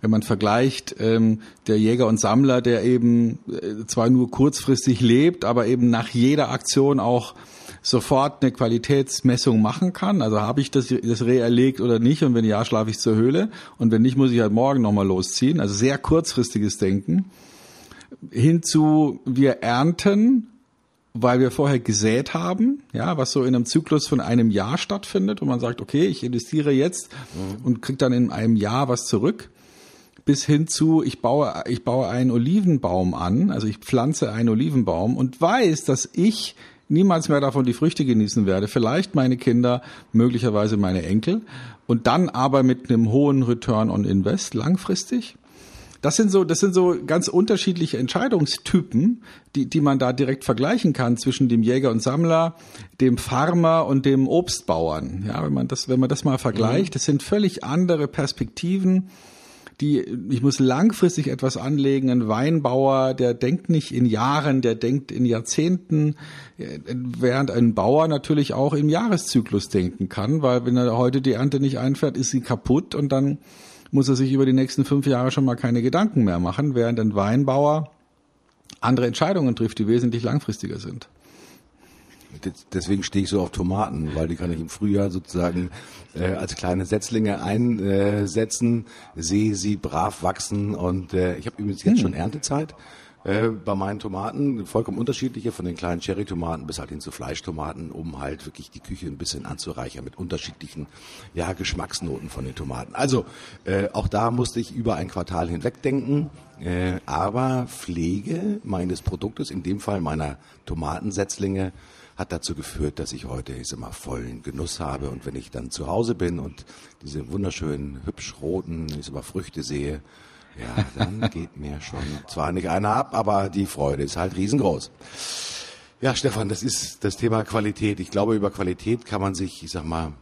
Speaker 1: wenn man vergleicht, ähm, der Jäger und Sammler, der eben äh, zwar nur kurzfristig lebt, aber eben nach jeder Aktion auch sofort eine Qualitätsmessung machen kann. Also habe ich das, das Reh erlegt oder nicht und wenn ja, schlafe ich zur Höhle und wenn nicht, muss ich halt morgen nochmal losziehen. Also sehr kurzfristiges Denken hinzu, wir ernten, weil wir vorher gesät haben, ja, was so in einem Zyklus von einem Jahr stattfindet, wo man sagt, okay, ich investiere jetzt mhm. und krieg dann in einem Jahr was zurück, bis hin zu, ich baue, ich baue einen Olivenbaum an, also ich pflanze einen Olivenbaum und weiß, dass ich niemals mehr davon die Früchte genießen werde, vielleicht meine Kinder, möglicherweise meine Enkel. Und dann aber mit einem hohen Return on Invest langfristig das sind so, das sind so ganz unterschiedliche Entscheidungstypen, die, die man da direkt vergleichen kann zwischen dem Jäger und Sammler, dem Farmer und dem Obstbauern. Ja, wenn man das, wenn man das mal vergleicht, mhm. das sind völlig andere Perspektiven die, ich muss langfristig etwas anlegen. Ein Weinbauer, der denkt nicht in Jahren, der denkt in Jahrzehnten, während ein Bauer natürlich auch im Jahreszyklus denken kann, weil wenn er heute die Ernte nicht einfährt, ist sie kaputt und dann muss er sich über die nächsten fünf Jahre schon mal keine Gedanken mehr machen, während ein Weinbauer andere Entscheidungen trifft, die wesentlich langfristiger sind.
Speaker 3: Deswegen stehe ich so auf Tomaten, weil die kann ich im Frühjahr sozusagen äh, als kleine Setzlinge einsetzen, sehe sie brav wachsen und äh, ich habe übrigens jetzt hm. schon Erntezeit äh, bei meinen Tomaten, vollkommen unterschiedliche, von den kleinen Cherry-Tomaten bis halt hin zu Fleischtomaten, um halt wirklich die Küche ein bisschen anzureichern mit unterschiedlichen ja, Geschmacksnoten von den Tomaten. Also äh, auch da musste ich über ein Quartal hinweg denken, äh, aber Pflege meines Produktes, in dem Fall meiner Tomatensetzlinge, hat dazu geführt, dass ich heute ich mal, vollen Genuss habe. Und wenn ich dann zu Hause bin und diese wunderschönen, hübsch roten ich sag mal, Früchte sehe, ja, dann geht mir schon zwar nicht einer ab, aber die Freude ist halt riesengroß. Ja, Stefan, das ist das Thema Qualität. Ich glaube, über Qualität kann man sich, ich sag mal,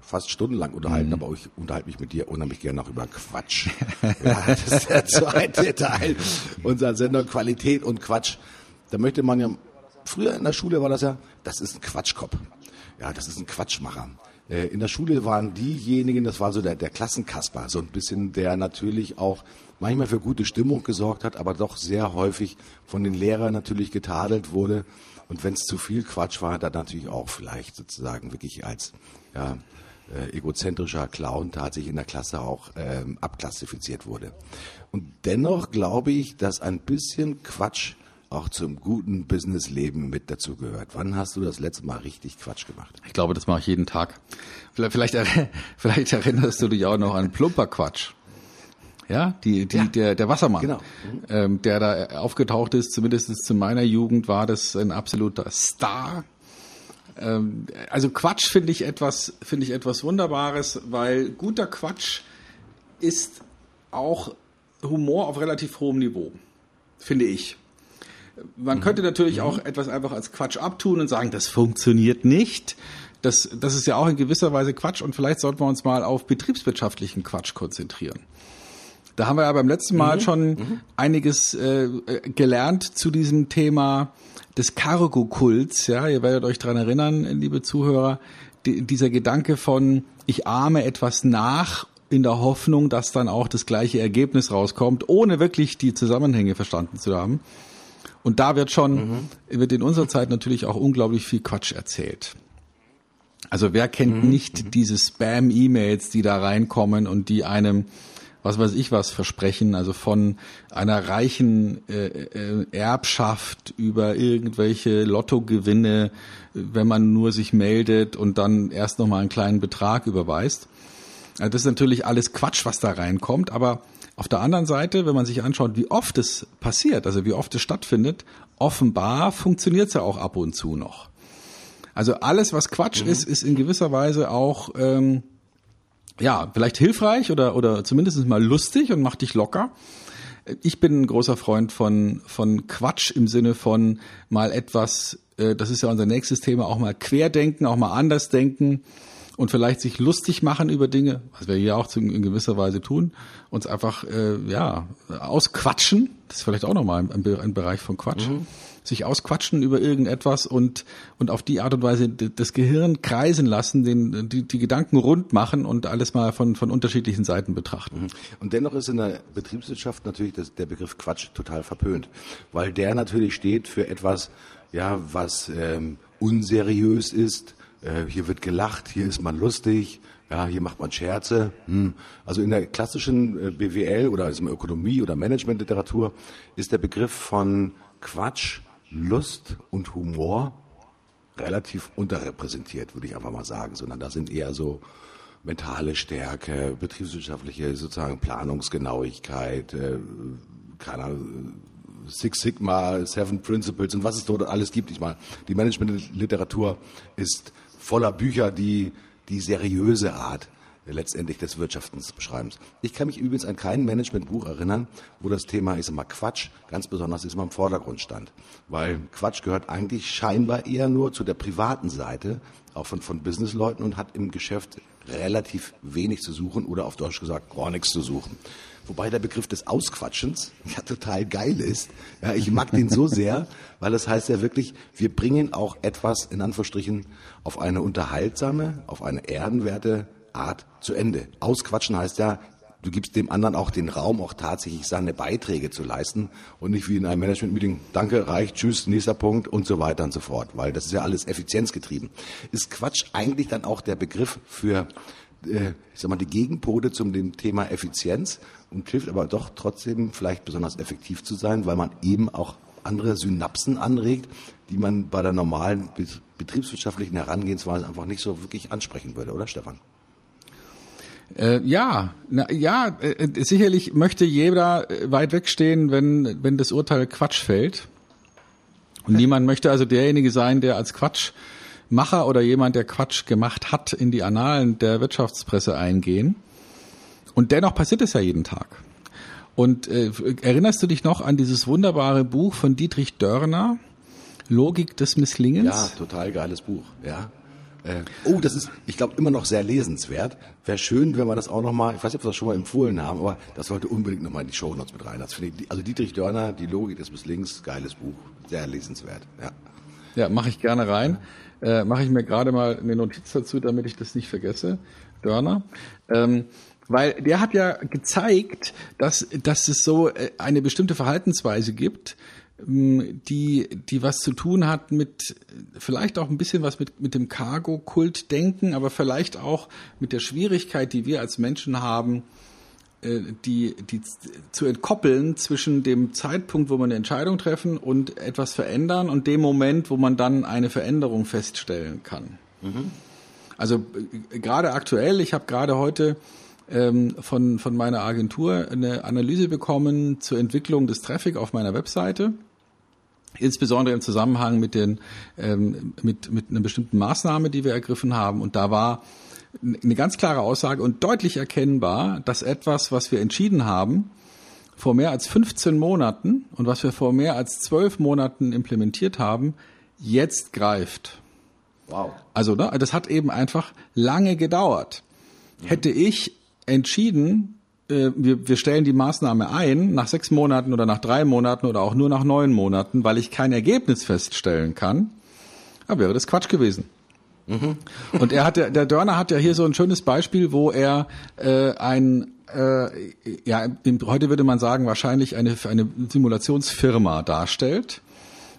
Speaker 3: fast stundenlang unterhalten, mhm. aber ich unterhalte mich mit dir unheimlich gerne auch über Quatsch. ja, das ist der zweite Teil unserer Sendung Qualität und Quatsch. Da möchte man ja, früher in der Schule war das ja, das ist ein Quatschkopf. Ja, das ist ein Quatschmacher. Äh, in der Schule waren diejenigen, das war so der, der Klassenkasper, so ein bisschen, der natürlich auch manchmal für gute Stimmung gesorgt hat, aber doch sehr häufig von den Lehrern natürlich getadelt wurde. Und wenn es zu viel Quatsch war, dann natürlich auch vielleicht sozusagen wirklich als ja, äh, egozentrischer Clown tatsächlich in der Klasse auch ähm, abklassifiziert wurde. Und dennoch glaube ich, dass ein bisschen Quatsch auch zum guten Businessleben mit dazu gehört. Wann hast du das letzte Mal richtig Quatsch gemacht?
Speaker 1: Ich glaube, das mache ich jeden Tag. Vielleicht, vielleicht, vielleicht erinnerst du dich auch noch an plumper Quatsch. Ja, die, die, ja. der, der Wassermann, genau. Mhm. ähm, der da aufgetaucht ist, zumindest zu meiner Jugend war das ein absoluter Star. Ähm, also Quatsch finde ich etwas, finde ich etwas Wunderbares, weil guter Quatsch ist auch Humor auf relativ hohem Niveau, finde ich. Man könnte mhm. natürlich auch mhm. etwas einfach als Quatsch abtun und sagen, das funktioniert nicht. Das, das ist ja auch in gewisser Weise Quatsch und vielleicht sollten wir uns mal auf betriebswirtschaftlichen Quatsch konzentrieren. Da haben wir ja beim letzten Mal mhm. schon mhm. einiges äh, gelernt zu diesem Thema des Cargo-Kults. Ja, ihr werdet euch dran erinnern, liebe Zuhörer, die, dieser Gedanke von ich ahme etwas nach in der Hoffnung, dass dann auch das gleiche Ergebnis rauskommt, ohne wirklich die Zusammenhänge verstanden zu haben. Und da wird schon, mhm. wird in unserer Zeit natürlich auch unglaublich viel Quatsch erzählt. Also wer kennt mhm. nicht mhm. diese Spam-E-Mails, die da reinkommen und die einem, was weiß ich was, versprechen, also von einer reichen äh, äh, Erbschaft über irgendwelche Lottogewinne, wenn man nur sich meldet und dann erst nochmal einen kleinen Betrag überweist. Also das ist natürlich alles Quatsch, was da reinkommt, aber auf der anderen Seite, wenn man sich anschaut, wie oft es passiert, also wie oft es stattfindet, offenbar funktioniert es ja auch ab und zu noch. Also alles, was Quatsch mhm. ist, ist in gewisser Weise auch ähm, ja vielleicht hilfreich oder oder zumindest mal lustig und macht dich locker. Ich bin ein großer Freund von von Quatsch im Sinne von mal etwas. Äh, das ist ja unser nächstes Thema, auch mal querdenken, auch mal anders denken und vielleicht sich lustig machen über Dinge, was wir hier auch in gewisser Weise tun, uns einfach äh, ja ausquatschen. Das ist vielleicht auch nochmal ein, ein Bereich von Quatsch. Mhm. Sich ausquatschen über irgendetwas und und auf die Art und Weise das Gehirn kreisen lassen, den die, die Gedanken rund machen und alles mal von von unterschiedlichen Seiten betrachten. Mhm.
Speaker 3: Und dennoch ist in der Betriebswirtschaft natürlich das, der Begriff Quatsch total verpönt, weil der natürlich steht für etwas, ja, was ähm, unseriös ist, äh, hier wird gelacht, hier ist man lustig, ja, hier macht man Scherze. Hm. Also in der klassischen äh, BWL oder also Ökonomie oder Managementliteratur ist der Begriff von Quatsch, Lust und Humor relativ unterrepräsentiert, würde ich einfach mal sagen, sondern da sind eher so mentale Stärke, betriebswirtschaftliche sozusagen Planungsgenauigkeit, äh, keine Ahnung, Six Sigma, Seven Principles und was es dort alles gibt. Ich meine, die Managementliteratur ist voller Bücher, die die seriöse Art letztendlich des Wirtschaftens beschreiben. Ich kann mich übrigens an kein Managementbuch erinnern, wo das Thema, sag mal, Quatsch ganz besonders ist mal im Vordergrund stand. Weil Quatsch gehört eigentlich scheinbar eher nur zu der privaten Seite, auch von, von Businessleuten und hat im Geschäft relativ wenig zu suchen oder auf Deutsch gesagt gar nichts zu suchen. Wobei der Begriff des Ausquatschens ja total geil ist. Ja, ich mag den so sehr, weil das heißt ja wirklich, wir bringen auch etwas in Anführungsstrichen auf eine unterhaltsame, auf eine ehrenwerte Art zu Ende. Ausquatschen heißt ja, du gibst dem anderen auch den Raum, auch tatsächlich seine Beiträge zu leisten und nicht wie in einem Management-Meeting, danke, reicht, tschüss, nächster Punkt und so weiter und so fort, weil das ist ja alles effizienzgetrieben. Ist Quatsch eigentlich dann auch der Begriff für äh, ich sag mal, die Gegenpole zum dem Thema Effizienz und hilft aber doch trotzdem vielleicht besonders effektiv zu sein, weil man eben auch andere Synapsen anregt, die man bei der normalen betriebswirtschaftlichen Herangehensweise einfach nicht so wirklich ansprechen würde, oder Stefan?
Speaker 1: Äh, ja, na, ja, äh, sicherlich möchte jeder äh, weit wegstehen, wenn, wenn das Urteil Quatsch fällt. Und niemand möchte also derjenige sein, der als Quatschmacher oder jemand, der Quatsch gemacht hat, in die Annalen der Wirtschaftspresse eingehen. Und dennoch passiert es ja jeden Tag. Und äh, erinnerst du dich noch an dieses wunderbare Buch von Dietrich Dörner, Logik des Misslingens?
Speaker 3: Ja, total geiles Buch, ja. Äh, oh, das ist, ich glaube, immer noch sehr lesenswert. Wäre schön, wenn wir das auch nochmal, ich weiß nicht, ob wir das schon mal empfohlen haben, aber das sollte unbedingt nochmal in die Show Notes mit rein. Das ich, also Dietrich Dörner, die Logik des Misslings, geiles Buch, sehr lesenswert, ja.
Speaker 1: Ja, mache ich gerne rein. Äh, mache ich mir gerade mal eine Notiz dazu, damit ich das nicht vergesse. Dörner. Ähm, weil der hat ja gezeigt, dass, dass es so äh, eine bestimmte Verhaltensweise gibt, die, die was zu tun hat mit, vielleicht auch ein bisschen was mit, mit dem Cargo-Kult denken, aber vielleicht auch mit der Schwierigkeit, die wir als Menschen haben, äh, die, die zu entkoppeln zwischen dem Zeitpunkt, wo man eine Entscheidung treffen und etwas verändern und dem Moment, wo man dann eine Veränderung feststellen kann. Mhm. Also äh, gerade aktuell, ich habe gerade heute ähm, von, von meiner Agentur eine Analyse bekommen zur Entwicklung des Traffic auf meiner Webseite. Insbesondere im Zusammenhang mit, den, ähm, mit, mit einer bestimmten Maßnahme, die wir ergriffen haben. Und da war eine ganz klare Aussage und deutlich erkennbar, dass etwas, was wir entschieden haben, vor mehr als 15 Monaten und was wir vor mehr als 12 Monaten implementiert haben, jetzt greift. Wow. Also, ne, das hat eben einfach lange gedauert. Mhm. Hätte ich entschieden, äh, wir, wir stellen die Maßnahme ein nach sechs Monaten oder nach drei Monaten oder auch nur nach neun Monaten, weil ich kein Ergebnis feststellen kann, dann wäre das Quatsch gewesen. Mhm. Und er hat, der Dörner hat ja hier so ein schönes Beispiel, wo er äh, ein äh, ja, heute würde man sagen, wahrscheinlich eine, eine Simulationsfirma darstellt.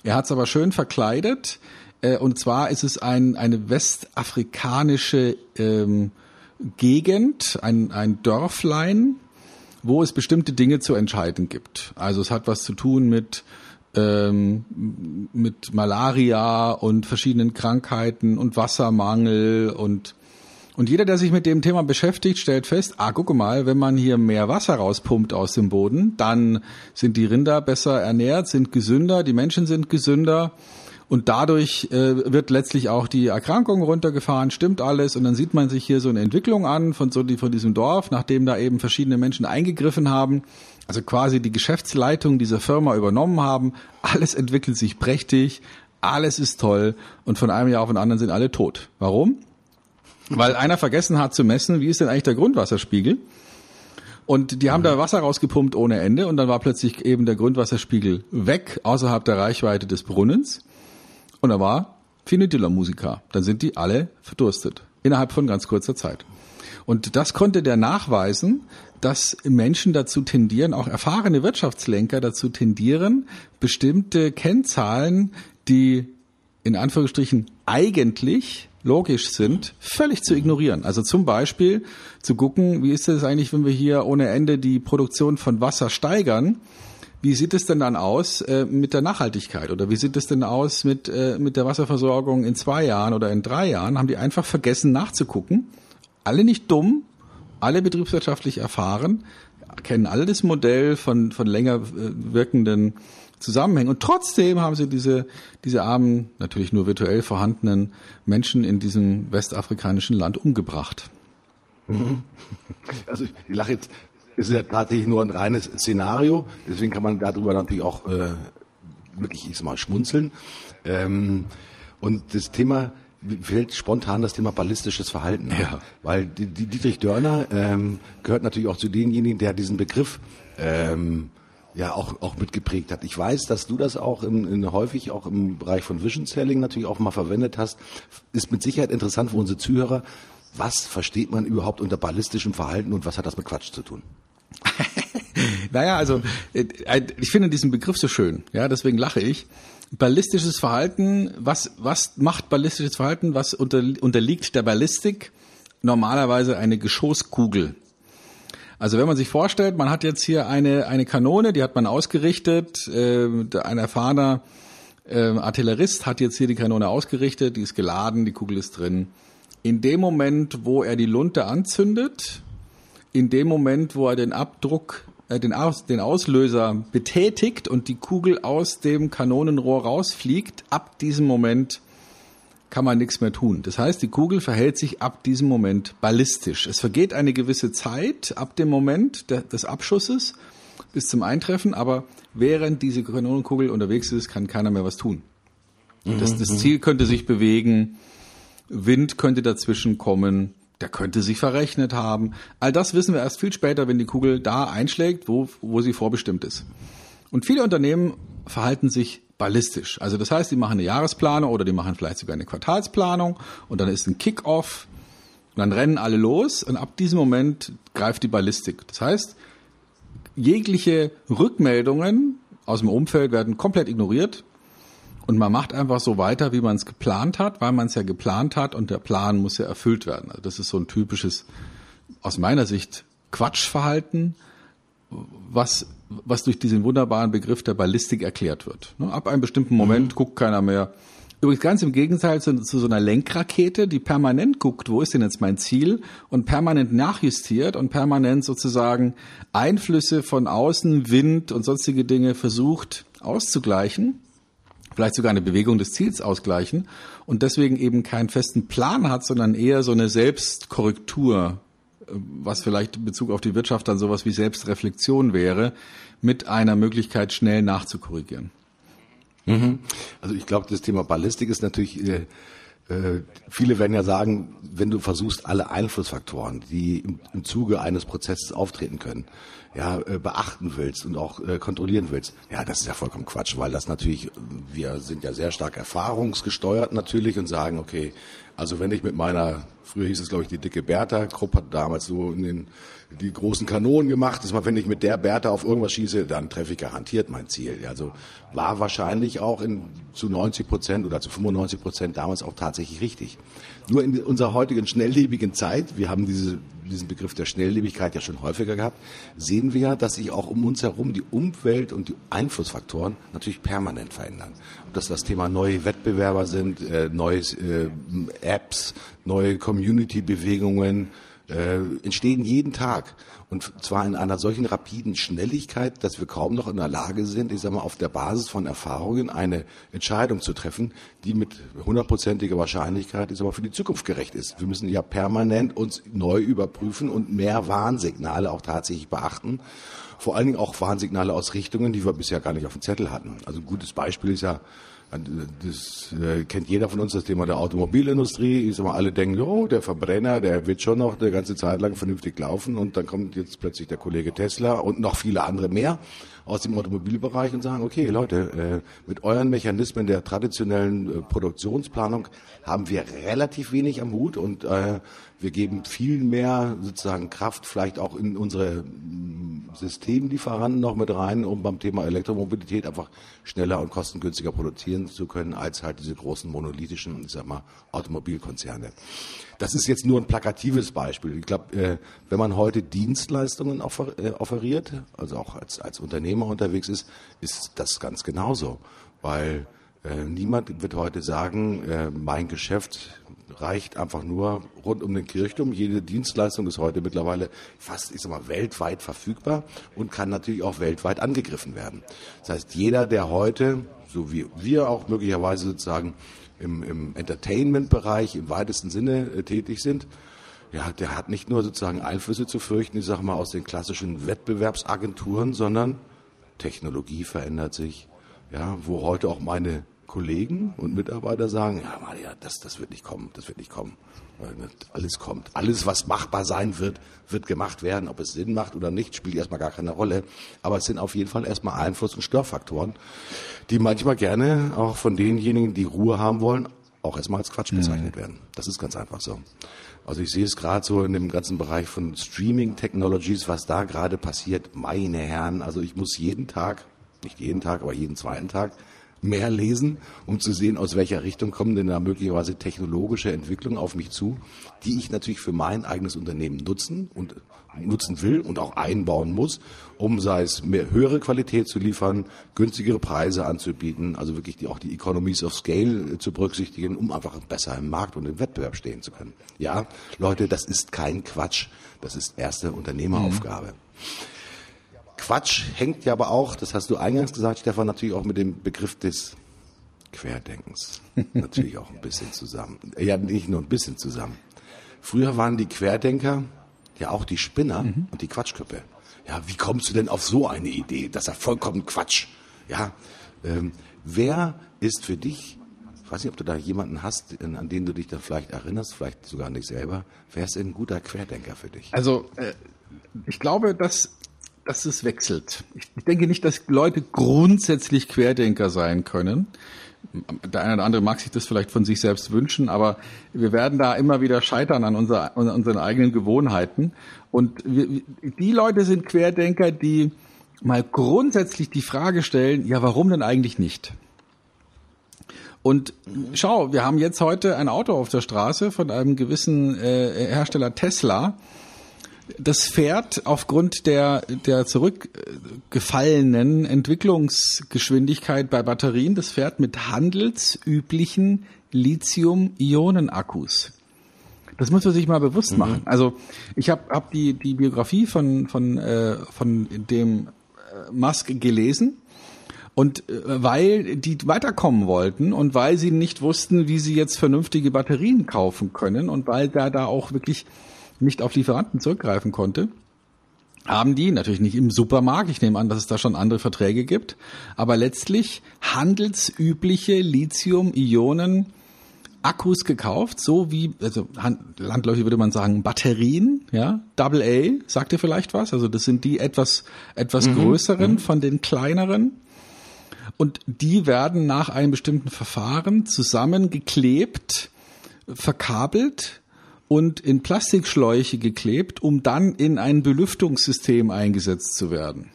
Speaker 1: Er hat es aber schön verkleidet. Äh, und zwar ist es ein, eine westafrikanische ähm, Gegend, ein, ein Dörflein, wo es bestimmte Dinge zu entscheiden gibt. Also es hat was zu tun mit ähm, mit Malaria und verschiedenen Krankheiten und Wassermangel und und jeder, der sich mit dem Thema beschäftigt, stellt fest, ah, gucke mal, wenn man hier mehr Wasser rauspumpt aus dem Boden, dann sind die Rinder besser ernährt, sind gesünder, die Menschen sind gesünder und dadurch äh, wird letztlich auch die Erkrankung runtergefahren, stimmt alles. Und dann sieht man sich hier so eine Entwicklung an von, so, die, von diesem Dorf, nachdem da eben verschiedene Menschen eingegriffen haben, also quasi die Geschäftsleitung dieser Firma übernommen haben. Alles entwickelt sich prächtig, alles ist toll und von einem Jahr auf den anderen sind alle tot. Warum? Weil einer vergessen hat zu messen, wie ist denn eigentlich der Grundwasserspiegel? Und die haben da Wasser rausgepumpt ohne Ende und dann war plötzlich eben der Grundwasserspiegel weg, außerhalb der Reichweite des Brunnens. Und da war Finitilla Musica. Dann sind die alle verdurstet. Innerhalb von ganz kurzer Zeit. Und das konnte der nachweisen, dass Menschen dazu tendieren, auch erfahrene Wirtschaftslenker dazu tendieren, bestimmte Kennzahlen, die in Anführungsstrichen eigentlich logisch sind, völlig zu ignorieren. Also zum Beispiel zu gucken, wie ist es eigentlich, wenn wir hier ohne Ende die Produktion von Wasser steigern wie sieht es denn dann aus äh, mit der Nachhaltigkeit oder wie sieht es denn aus mit, äh, mit der Wasserversorgung in zwei Jahren oder in drei Jahren? Haben die einfach vergessen nachzugucken? Alle nicht dumm, alle betriebswirtschaftlich erfahren, kennen alle das Modell von, von länger äh, wirkenden Zusammenhängen. Und trotzdem haben sie diese, diese armen, natürlich nur virtuell vorhandenen Menschen in diesem westafrikanischen Land umgebracht.
Speaker 3: Also ich lache jetzt ist ja tatsächlich nur ein reines Szenario, deswegen kann man darüber natürlich auch äh, wirklich ich mal schmunzeln. Ähm, und das Thema fällt spontan das Thema ballistisches Verhalten. Ja. Weil die, die Dietrich Dörner ähm, gehört natürlich auch zu denjenigen, der diesen Begriff ähm, ja auch auch mitgeprägt hat. Ich weiß, dass du das auch in, in häufig auch im Bereich von Vision Selling natürlich auch mal verwendet hast. Ist mit Sicherheit interessant für unsere Zuhörer. Was versteht man überhaupt unter ballistischem Verhalten und was hat das mit Quatsch zu tun?
Speaker 1: naja, also äh, ich finde diesen Begriff so schön, ja, deswegen lache ich. Ballistisches Verhalten, was, was macht ballistisches Verhalten? Was unter, unterliegt der Ballistik? Normalerweise eine Geschosskugel. Also wenn man sich vorstellt, man hat jetzt hier eine, eine Kanone, die hat man ausgerichtet, äh, ein erfahrener äh, Artillerist hat jetzt hier die Kanone ausgerichtet, die ist geladen, die Kugel ist drin. In dem Moment, wo er die Lunte anzündet, in dem Moment, wo er den Abdruck, äh, den, Aus, den Auslöser betätigt und die Kugel aus dem Kanonenrohr rausfliegt, ab diesem Moment kann man nichts mehr tun. Das heißt, die Kugel verhält sich ab diesem Moment ballistisch. Es vergeht eine gewisse Zeit ab dem Moment de, des Abschusses bis zum Eintreffen, aber während diese Kanonenkugel unterwegs ist, kann keiner mehr was tun. Das, das mhm. Ziel könnte sich bewegen, Wind könnte dazwischen kommen, der könnte sich verrechnet haben. All das wissen wir erst viel später, wenn die Kugel da einschlägt, wo, wo sie vorbestimmt ist. Und viele Unternehmen verhalten sich ballistisch. Also das heißt, die machen eine Jahresplanung oder die machen vielleicht sogar eine Quartalsplanung und dann ist ein Kick-off und dann rennen alle los und ab diesem Moment greift die Ballistik. Das heißt, jegliche Rückmeldungen aus dem Umfeld werden komplett ignoriert und man macht einfach so weiter, wie man es geplant hat, weil man es ja geplant hat und der Plan muss ja erfüllt werden. Also das ist so ein typisches, aus meiner Sicht, Quatschverhalten, was, was durch diesen wunderbaren Begriff der Ballistik erklärt wird. Ne, ab einem bestimmten Moment mhm. guckt keiner mehr. Übrigens ganz im Gegenteil zu, zu, so einer Lenkrakete, die permanent guckt, wo ist denn jetzt mein Ziel und permanent nachjustiert und permanent sozusagen Einflüsse von außen, Wind und sonstige Dinge versucht auszugleichen vielleicht sogar eine Bewegung des Ziels ausgleichen und deswegen eben keinen festen Plan hat, sondern eher so eine Selbstkorrektur, äh, was vielleicht in Bezug auf die Wirtschaft dann sowas wie Selbstreflexion wäre, mit einer Möglichkeit schnell nachzukorrigieren.
Speaker 3: Mhm. Also ich glaube, das Thema Ballistik ist natürlich äh, äh, viele werden ja sagen, wenn du versuchst, alle Einflussfaktoren, die im, im Zuge eines Prozesses auftreten können, ja, äh, beachten willst und auch äh, kontrollieren willst, ja, das ist ja vollkommen Quatsch, weil das natürlich, wir sind ja sehr stark erfahrungsgesteuert natürlich und sagen, okay, also wenn ich mit meiner, früher hieß es glaube ich die dicke Bertha, Krupp hat damals so in den die großen Kanonen gemacht, dass man, wenn ich mit der Bertha auf irgendwas schieße, dann treffe ich garantiert mein Ziel. Also war wahrscheinlich auch in, zu 90 Prozent oder zu 95 Prozent damals auch tatsächlich richtig. Nur in unserer heutigen schnelllebigen Zeit, wir haben diese, diesen Begriff der Schnelllebigkeit ja schon häufiger gehabt, sehen wir ja, dass sich auch um uns herum die Umwelt und die Einflussfaktoren natürlich permanent verändern. Ob das das Thema neue Wettbewerber sind, äh, neue äh, Apps, neue Community-Bewegungen, äh, entstehen jeden Tag. Und zwar in einer solchen rapiden Schnelligkeit, dass wir kaum noch in der Lage sind, ich sag mal, auf der Basis von Erfahrungen eine Entscheidung zu treffen, die mit hundertprozentiger Wahrscheinlichkeit ist aber für die Zukunft gerecht ist. Wir müssen ja permanent uns neu überprüfen und mehr Warnsignale auch tatsächlich beachten. Vor allen Dingen auch Warnsignale aus Richtungen, die wir bisher gar nicht auf dem Zettel hatten. Also ein gutes Beispiel ist ja das äh, kennt jeder von uns, das Thema der Automobilindustrie. Ich sag alle denken, oh, der Verbrenner, der wird schon noch eine ganze Zeit lang vernünftig laufen. Und dann kommt jetzt plötzlich der Kollege Tesla und noch viele andere mehr aus dem Automobilbereich und sagen, okay, Leute, äh, mit euren Mechanismen der traditionellen äh, Produktionsplanung haben wir relativ wenig am Hut und äh, wir geben viel mehr sozusagen Kraft vielleicht auch in unsere mm, Systemlieferanten noch mit rein, um beim Thema Elektromobilität einfach schneller und kostengünstiger produzieren zu können als halt diese großen monolithischen, ich sag mal, Automobilkonzerne. Das ist jetzt nur ein plakatives Beispiel. Ich glaube, äh, wenn man heute Dienstleistungen offer, äh, offeriert, also auch als, als Unternehmer unterwegs ist, ist das ganz genauso. Weil äh, niemand wird heute sagen, äh, mein Geschäft reicht einfach nur rund um den Kirchturm. Jede Dienstleistung ist heute mittlerweile fast, ich sag mal, weltweit verfügbar und kann natürlich auch weltweit angegriffen werden. Das heißt, jeder, der heute, so wie wir auch möglicherweise sozusagen im, im Entertainment-Bereich im weitesten Sinne äh, tätig sind, ja, der hat nicht nur sozusagen Einflüsse zu fürchten, ich sage mal aus den klassischen Wettbewerbsagenturen, sondern Technologie verändert sich. Ja, wo heute auch meine Kollegen und Mitarbeiter sagen, ja, Maria, das, das wird nicht kommen, das wird nicht kommen. Alles kommt. Alles, was machbar sein wird, wird gemacht werden. Ob es Sinn macht oder nicht, spielt erstmal gar keine Rolle. Aber es sind auf jeden Fall erstmal Einfluss- und Störfaktoren, die manchmal gerne auch von denjenigen, die Ruhe haben wollen, auch erstmal als Quatsch bezeichnet mhm. werden. Das ist ganz einfach so. Also ich sehe es gerade so in dem ganzen Bereich von Streaming Technologies, was da gerade passiert. Meine Herren, also ich muss jeden Tag, nicht jeden Tag, aber jeden zweiten Tag mehr lesen, um zu sehen, aus welcher Richtung kommen denn da möglicherweise technologische Entwicklungen auf mich zu, die ich natürlich für mein eigenes Unternehmen nutzen und nutzen will und auch einbauen muss, um sei es mehr höhere Qualität zu liefern, günstigere Preise anzubieten, also wirklich die, auch die Economies of Scale äh, zu berücksichtigen, um einfach besser im Markt und im Wettbewerb stehen zu können. Ja, Leute, das ist kein Quatsch, das ist erste Unternehmeraufgabe. Mhm. Quatsch hängt ja aber auch, das hast du eingangs gesagt, Stefan, natürlich auch mit dem Begriff des Querdenkens natürlich auch ein bisschen zusammen. Ja, nicht nur ein bisschen zusammen. Früher waren die Querdenker ja auch die Spinner mhm. und die Quatschköppe. Ja, wie kommst du denn auf so eine Idee? Das ist ja vollkommen Quatsch. Ja, ähm, wer ist für dich, ich weiß nicht, ob du da jemanden hast, an den du dich dann vielleicht erinnerst, vielleicht sogar nicht selber, wer ist ein guter Querdenker für dich?
Speaker 1: Also, äh, ich glaube, dass dass es wechselt. Ich, denke nicht, dass Leute grundsätzlich Querdenker sein können. Der eine oder andere mag sich das vielleicht von sich selbst wünschen, aber wir werden da immer wieder scheitern an, unser, an unseren eigenen Gewohnheiten. Und wir, die Leute sind Querdenker, die mal grundsätzlich die Frage stellen, ja, warum denn eigentlich nicht? Und schau, wir haben jetzt heute ein Auto auf der Straße von einem gewissen äh, Hersteller Tesla. Das fährt aufgrund der, der zurückgefallenen Entwicklungsgeschwindigkeit bei Batterien, das fährt mit handelsüblichen Lithium-Ionen-Akkus. Das muss man sich mal bewusst mhm. machen. Also ich habe hab die, die Biografie von, von, äh, von dem äh, Musk gelesen und äh, weil die weiterkommen wollten und weil sie nicht wussten, wie sie jetzt vernünftige Batterien kaufen können und weil da da auch wirklich nicht auf Lieferanten zurückgreifen konnte, haben die, natürlich nicht im Supermarkt, ich nehme an, dass es da schon andere Verträge gibt, aber letztlich handelsübliche Lithium-Ionen Akkus gekauft, so wie, also landläufig würde man sagen, Batterien, ja, Double A, sagt ihr vielleicht was? Also das sind die etwas, etwas mhm. größeren mhm. von den kleineren. Und die werden nach einem bestimmten Verfahren zusammengeklebt, verkabelt und in Plastikschläuche geklebt, um dann in ein Belüftungssystem eingesetzt zu werden.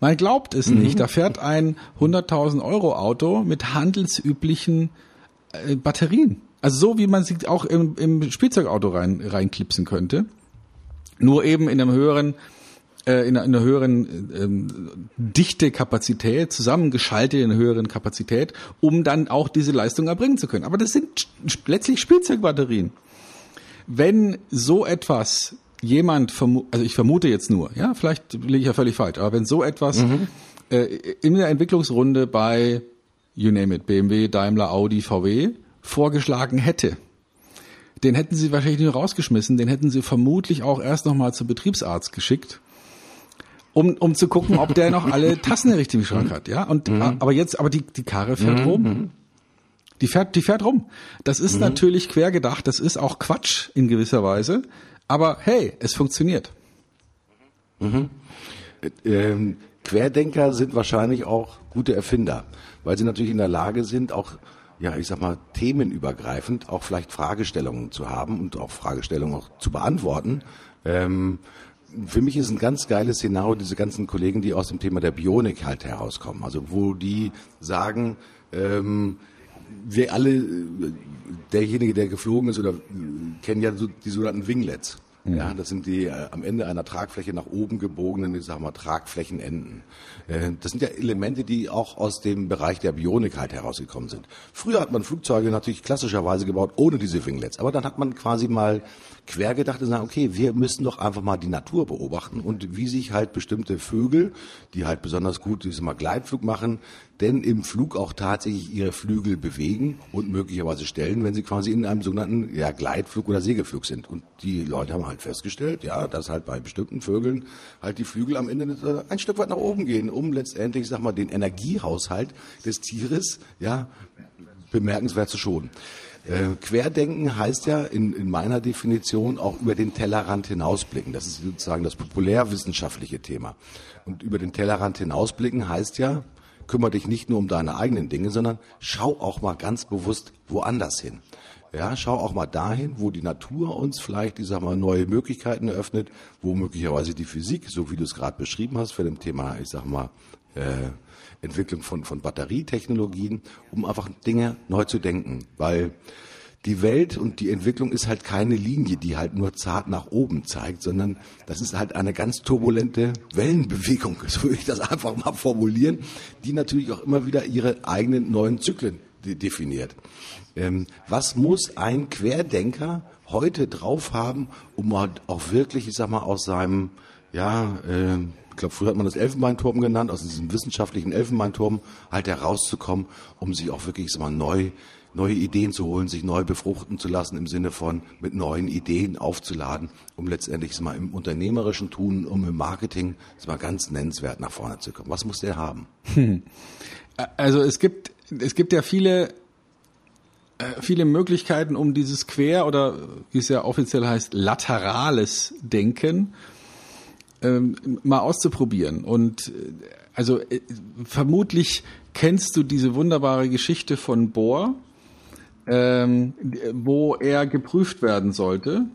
Speaker 1: Man glaubt es mhm. nicht. Da fährt ein 100.000 Euro Auto mit handelsüblichen äh, Batterien. Also so wie man sie auch im, im Spielzeugauto rein, reinklipsen könnte. Nur eben in einem höheren äh, in, einer höheren ähm, Dichtekapazität, zusammengeschaltet in einer höheren Kapazität, um dann auch diese Leistung erbringen zu können. Aber das sind letztlich Spielzeugbatterien. Wenn so etwas jemand, also ich vermute jetzt nur, ja, vielleicht liege ich ja völlig falsch, aber wenn so etwas mhm. äh, in der Entwicklungsrunde bei, you name it, BMW, Daimler, Audi, VW vorgeschlagen hätte, den hätten sie wahrscheinlich nicht rausgeschmissen, den hätten sie vermutlich auch erst nochmal zum Betriebsarzt geschickt um, um zu gucken, ob der noch alle Tassen richtig im Schrank hat, ja. Und mhm. aber jetzt, aber die die Karre fährt mhm. rum. Die fährt, die fährt rum. Das ist mhm. natürlich quer gedacht. Das ist auch Quatsch in gewisser Weise. Aber hey, es funktioniert.
Speaker 3: Mhm. Ähm, Querdenker sind wahrscheinlich auch gute Erfinder, weil sie natürlich in der Lage sind, auch ja, ich sag mal, themenübergreifend auch vielleicht Fragestellungen zu haben und auch Fragestellungen auch zu beantworten. Ähm, für mich ist ein ganz geiles Szenario diese ganzen Kollegen, die aus dem Thema der Bionik halt herauskommen. Also wo die sagen, ähm, wir alle, derjenige, der geflogen ist, oder kennen ja so, die sogenannten Winglets. Mhm. Ja, das sind die äh, am Ende einer Tragfläche nach oben gebogenen, ich sag mal, Tragflächenenden. Äh, das sind ja Elemente, die auch aus dem Bereich der Bionik halt herausgekommen sind. Früher hat man Flugzeuge natürlich klassischerweise gebaut ohne diese Winglets, aber dann hat man quasi mal quer gedacht und sagen, okay, wir müssen doch einfach mal die Natur beobachten und wie sich halt bestimmte Vögel, die halt besonders gut dieses Mal Gleitflug machen, denn im Flug auch tatsächlich ihre Flügel bewegen und möglicherweise stellen, wenn sie quasi in einem sogenannten ja, Gleitflug oder Segelflug sind. Und die Leute haben halt festgestellt, ja, dass halt bei bestimmten Vögeln halt die Flügel am Ende ein Stück weit nach oben gehen, um letztendlich, sag mal, den Energiehaushalt des Tieres, ja, bemerkenswert zu schonen. Äh, Querdenken heißt ja in, in meiner Definition auch über den Tellerrand hinausblicken. Das ist sozusagen das populärwissenschaftliche Thema. Und über den Tellerrand hinausblicken heißt ja, kümmere dich nicht nur um deine eigenen Dinge, sondern schau auch mal ganz bewusst woanders hin. Ja, schau auch mal dahin, wo die Natur uns vielleicht, ich sag mal, neue Möglichkeiten eröffnet, wo möglicherweise die Physik, so wie du es gerade beschrieben hast, für dem Thema, ich sag mal, äh, Entwicklung von, von Batterietechnologien, um einfach Dinge neu zu denken. Weil die Welt und die Entwicklung ist halt keine Linie, die halt nur zart nach oben zeigt, sondern das ist halt eine ganz turbulente Wellenbewegung, so würde ich das einfach mal formulieren, die natürlich auch immer wieder ihre eigenen neuen Zyklen definiert. Ähm, was muss ein Querdenker heute drauf haben, um halt auch wirklich, ich sag mal, aus seinem ja, äh, ich glaube, früher hat man das Elfenbeinturm genannt, aus diesem wissenschaftlichen Elfenbeinturm halt herauszukommen, um sich auch wirklich mal, neu, neue Ideen zu holen, sich neu befruchten zu lassen im Sinne von mit neuen Ideen aufzuladen, um letztendlich mal, im unternehmerischen Tun, um im Marketing mal, ganz nennenswert nach vorne zu kommen. Was muss der haben? Hm.
Speaker 1: Also es gibt, es gibt ja viele äh, viele Möglichkeiten, um dieses quer oder wie es ja offiziell heißt, laterales Denken ähm, mal auszuprobieren. Und äh, also äh, vermutlich kennst du diese wunderbare Geschichte von Bohr, ähm, wo er geprüft werden sollte.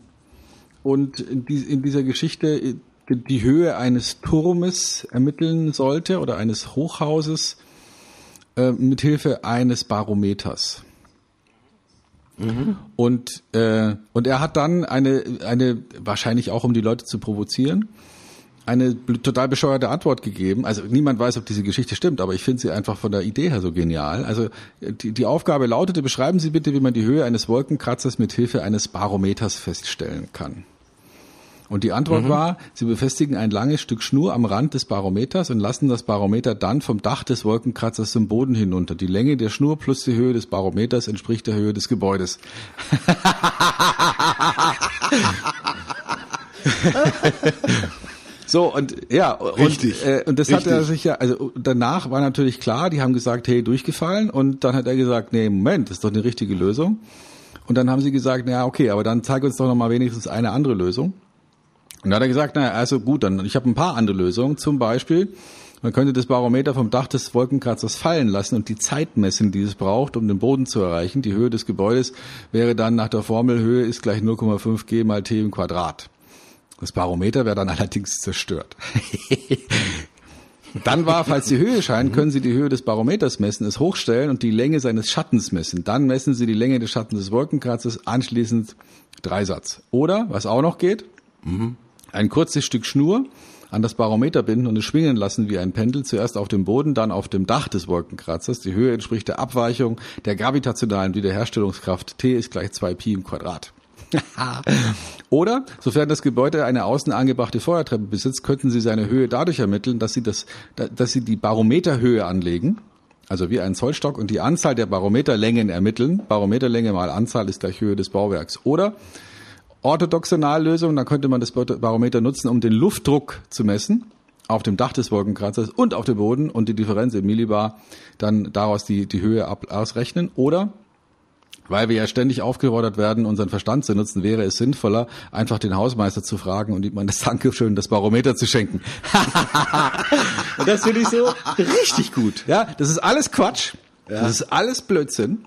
Speaker 1: Und in, die, in dieser Geschichte äh, die Höhe eines Turmes ermitteln sollte oder eines Hochhauses äh, mit Hilfe eines Barometers. Mhm. Und, äh, und er hat dann eine, eine, wahrscheinlich auch um die Leute zu provozieren, eine total bescheuerte Antwort gegeben. Also niemand weiß, ob diese Geschichte stimmt, aber ich finde sie einfach von der Idee her so genial. Also die, die Aufgabe lautete, beschreiben Sie bitte, wie man die Höhe eines Wolkenkratzers mit Hilfe eines Barometers feststellen kann. Und die Antwort mhm. war, sie befestigen ein langes Stück Schnur am Rand des Barometers und lassen das Barometer dann vom Dach des Wolkenkratzers zum Boden hinunter. Die Länge der Schnur plus die Höhe des Barometers entspricht der Höhe des Gebäudes. So und ja
Speaker 3: Richtig.
Speaker 1: und, äh, und das Richtig. hat er sich ja also danach war natürlich klar, die haben gesagt, hey, durchgefallen und dann hat er gesagt, nee, Moment, das ist doch eine richtige Lösung. Und dann haben sie gesagt, na okay, aber dann zeig uns doch noch mal wenigstens eine andere Lösung. Und da hat er gesagt, naja, also gut, dann ich habe ein paar andere Lösungen. Zum Beispiel, man könnte das Barometer vom Dach des Wolkenkratzers fallen lassen und die Zeit messen, die es braucht, um den Boden zu erreichen. Die Höhe des Gebäudes wäre dann nach der Formel Höhe ist gleich 0,5 g mal t im Quadrat. Das Barometer wäre dann allerdings zerstört. Dann war, falls die Höhe scheint, können Sie die Höhe des Barometers messen, es hochstellen und die Länge seines Schattens messen. Dann messen Sie die Länge des Schattens des Wolkenkratzers, anschließend Dreisatz. Oder, was auch noch geht, mhm ein kurzes Stück Schnur an das Barometer binden und es schwingen lassen wie ein Pendel, zuerst auf dem Boden, dann auf dem Dach des Wolkenkratzers. Die Höhe entspricht der Abweichung der gravitationalen Wiederherstellungskraft. T ist gleich 2 Pi im Quadrat. Oder, sofern das Gebäude eine außen angebrachte Feuertreppe besitzt, könnten Sie seine Höhe dadurch ermitteln, dass Sie, das, dass Sie die Barometerhöhe anlegen, also wie ein Zollstock, und die Anzahl der Barometerlängen ermitteln. Barometerlänge mal Anzahl ist gleich Höhe des Bauwerks. Oder orthodoxe Lösung, dann könnte man das Barometer nutzen, um den Luftdruck zu messen auf dem Dach des Wolkenkratzers und auf dem Boden und die Differenz im Millibar dann daraus die, die Höhe ab, ausrechnen. Oder, weil wir ja ständig aufgefordert werden, unseren Verstand zu nutzen, wäre es sinnvoller, einfach den Hausmeister zu fragen und ihm mal das Dankeschön, das Barometer zu schenken. und das finde ich so richtig gut. Ja, das ist alles Quatsch. Ja. Das ist alles Blödsinn.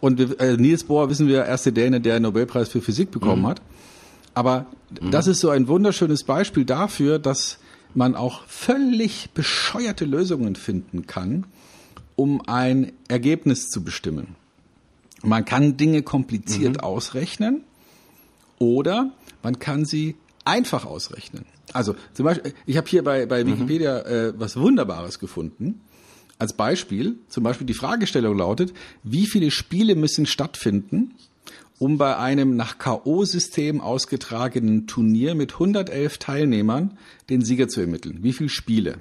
Speaker 1: Und wir, äh, Niels Bohr wissen wir, erste Däne, der einen Nobelpreis für Physik bekommen mhm. hat. Aber mhm. das ist so ein wunderschönes Beispiel dafür, dass man auch völlig bescheuerte Lösungen finden kann, um ein Ergebnis zu bestimmen. Man kann Dinge kompliziert mhm. ausrechnen oder man kann sie einfach ausrechnen. Also zum Beispiel, ich habe hier bei, bei mhm. Wikipedia äh, was Wunderbares gefunden als Beispiel, zum Beispiel die Fragestellung lautet, wie viele Spiele müssen stattfinden, um bei einem nach K.O.-System ausgetragenen Turnier mit 111 Teilnehmern den Sieger zu ermitteln? Wie viele Spiele?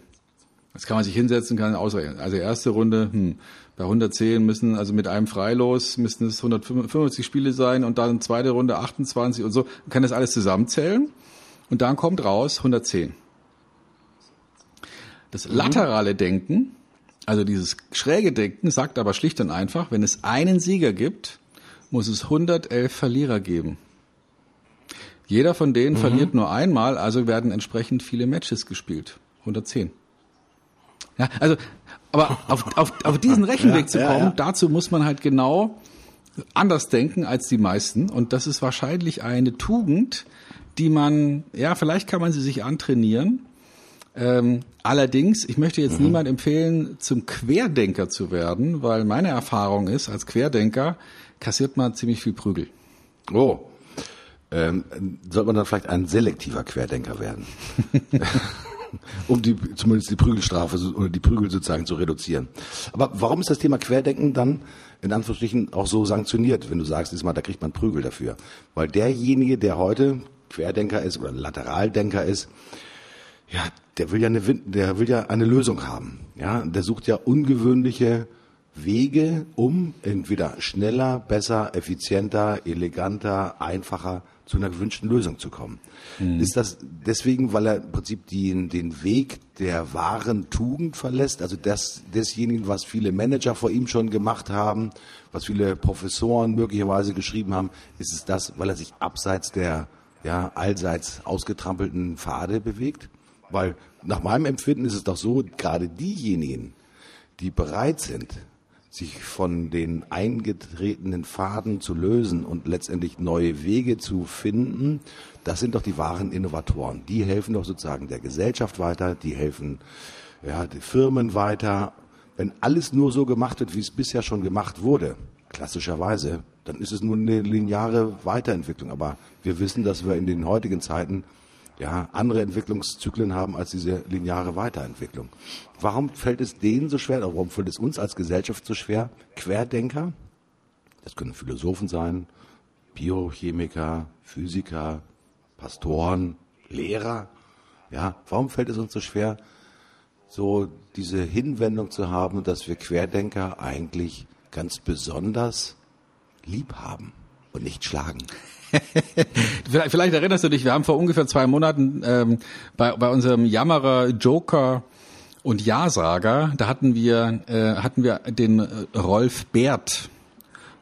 Speaker 1: Das kann man sich hinsetzen, kann ausrechnen. Also erste Runde, hm, bei 110 müssen, also mit einem Freilos müssen es 155 Spiele sein und dann zweite Runde 28 und so. Man kann das alles zusammenzählen und dann kommt raus 110. Das laterale Denken also dieses schräge Denken sagt aber schlicht und einfach, wenn es einen Sieger gibt, muss es 111 Verlierer geben. Jeder von denen mhm. verliert nur einmal, also werden entsprechend viele Matches gespielt. 110. Ja, also, aber auf, auf, auf diesen Rechenweg ja, zu kommen, ja, ja. dazu muss man halt genau anders denken als die meisten. Und das ist wahrscheinlich eine Tugend, die man, ja, vielleicht kann man sie sich antrainieren. Ähm, allerdings, ich möchte jetzt mhm. niemand empfehlen, zum Querdenker zu werden, weil meine Erfahrung ist, als Querdenker kassiert man ziemlich viel Prügel.
Speaker 3: Oh. Ähm, sollte man dann vielleicht ein selektiver Querdenker werden? um die, zumindest die Prügelstrafe oder die Prügel sozusagen zu reduzieren. Aber warum ist das Thema Querdenken dann in Anführungsstrichen auch so sanktioniert, wenn du sagst, diesmal, da kriegt man Prügel dafür? Weil derjenige, der heute Querdenker ist oder Lateraldenker ist, ja, der will ja eine, der will ja eine Lösung haben. Ja, der sucht ja ungewöhnliche Wege, um entweder schneller, besser, effizienter, eleganter, einfacher zu einer gewünschten Lösung zu kommen. Mhm. Ist das deswegen, weil er im Prinzip den, den Weg der wahren Tugend verlässt, also das, desjenigen, was viele Manager vor ihm schon gemacht haben, was viele Professoren möglicherweise geschrieben haben, ist es das, weil er sich abseits der ja, allseits ausgetrampelten Pfade bewegt? Weil nach meinem Empfinden ist es doch so, gerade diejenigen, die bereit sind, sich von den eingetretenen Pfaden zu lösen und letztendlich neue Wege zu finden, das sind doch die wahren Innovatoren. Die helfen doch sozusagen der Gesellschaft weiter, die helfen ja, die Firmen weiter. Wenn alles nur so gemacht wird, wie es bisher schon gemacht wurde, klassischerweise, dann ist es nur eine lineare Weiterentwicklung. Aber wir wissen, dass wir in den heutigen Zeiten ja, andere Entwicklungszyklen haben als diese lineare Weiterentwicklung. Warum fällt es denen so schwer, oder warum fällt es uns als Gesellschaft so schwer, Querdenker, das können Philosophen sein, Biochemiker, Physiker, Pastoren, Lehrer, ja, warum fällt es uns so schwer, so diese Hinwendung zu haben, dass wir Querdenker eigentlich ganz besonders lieb haben und nicht schlagen?
Speaker 1: vielleicht, vielleicht, erinnerst du dich, wir haben vor ungefähr zwei Monaten ähm, bei, bei unserem Jammerer Joker und Ja-Sager, da hatten wir, äh, hatten wir den äh, Rolf Bert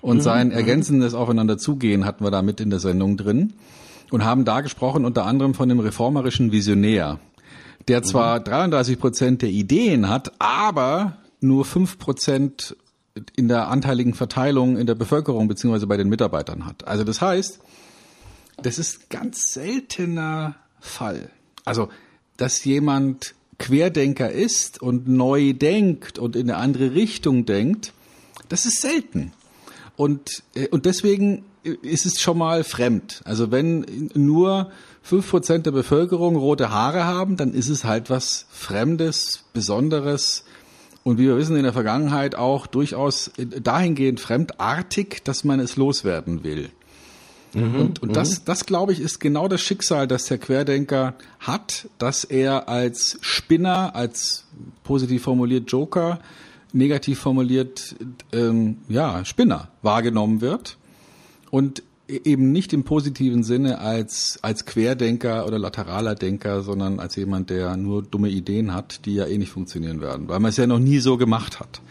Speaker 1: und mhm. sein mhm. ergänzendes Aufeinanderzugehen hatten wir da mit in der Sendung drin und haben da gesprochen unter anderem von dem reformerischen Visionär, der zwar mhm. 33 Prozent der Ideen hat, aber nur fünf Prozent in der anteiligen Verteilung in der Bevölkerung beziehungsweise bei den Mitarbeitern hat. Also das heißt, das ist ganz seltener Fall. Also, dass jemand Querdenker ist und neu denkt und in eine andere Richtung denkt, das ist selten. Und, äh, und deswegen ist es schon mal fremd. Also wenn nur fünf Prozent der Bevölkerung rote Haare haben, dann ist es halt was Fremdes, Besonderes und wie wir wissen in der Vergangenheit auch durchaus dahingehend fremdartig, dass man es loswerden will. Mhm, und und das, mhm. das glaube ich, ist genau das Schicksal, das der Querdenker hat, dass er als Spinner, als positiv formuliert Joker, negativ formuliert ähm, ja Spinner wahrgenommen wird und eben nicht im positiven Sinne als als Querdenker oder lateraler Denker, sondern als jemand, der nur dumme Ideen hat, die ja eh nicht funktionieren werden, weil man es ja noch nie so gemacht hat.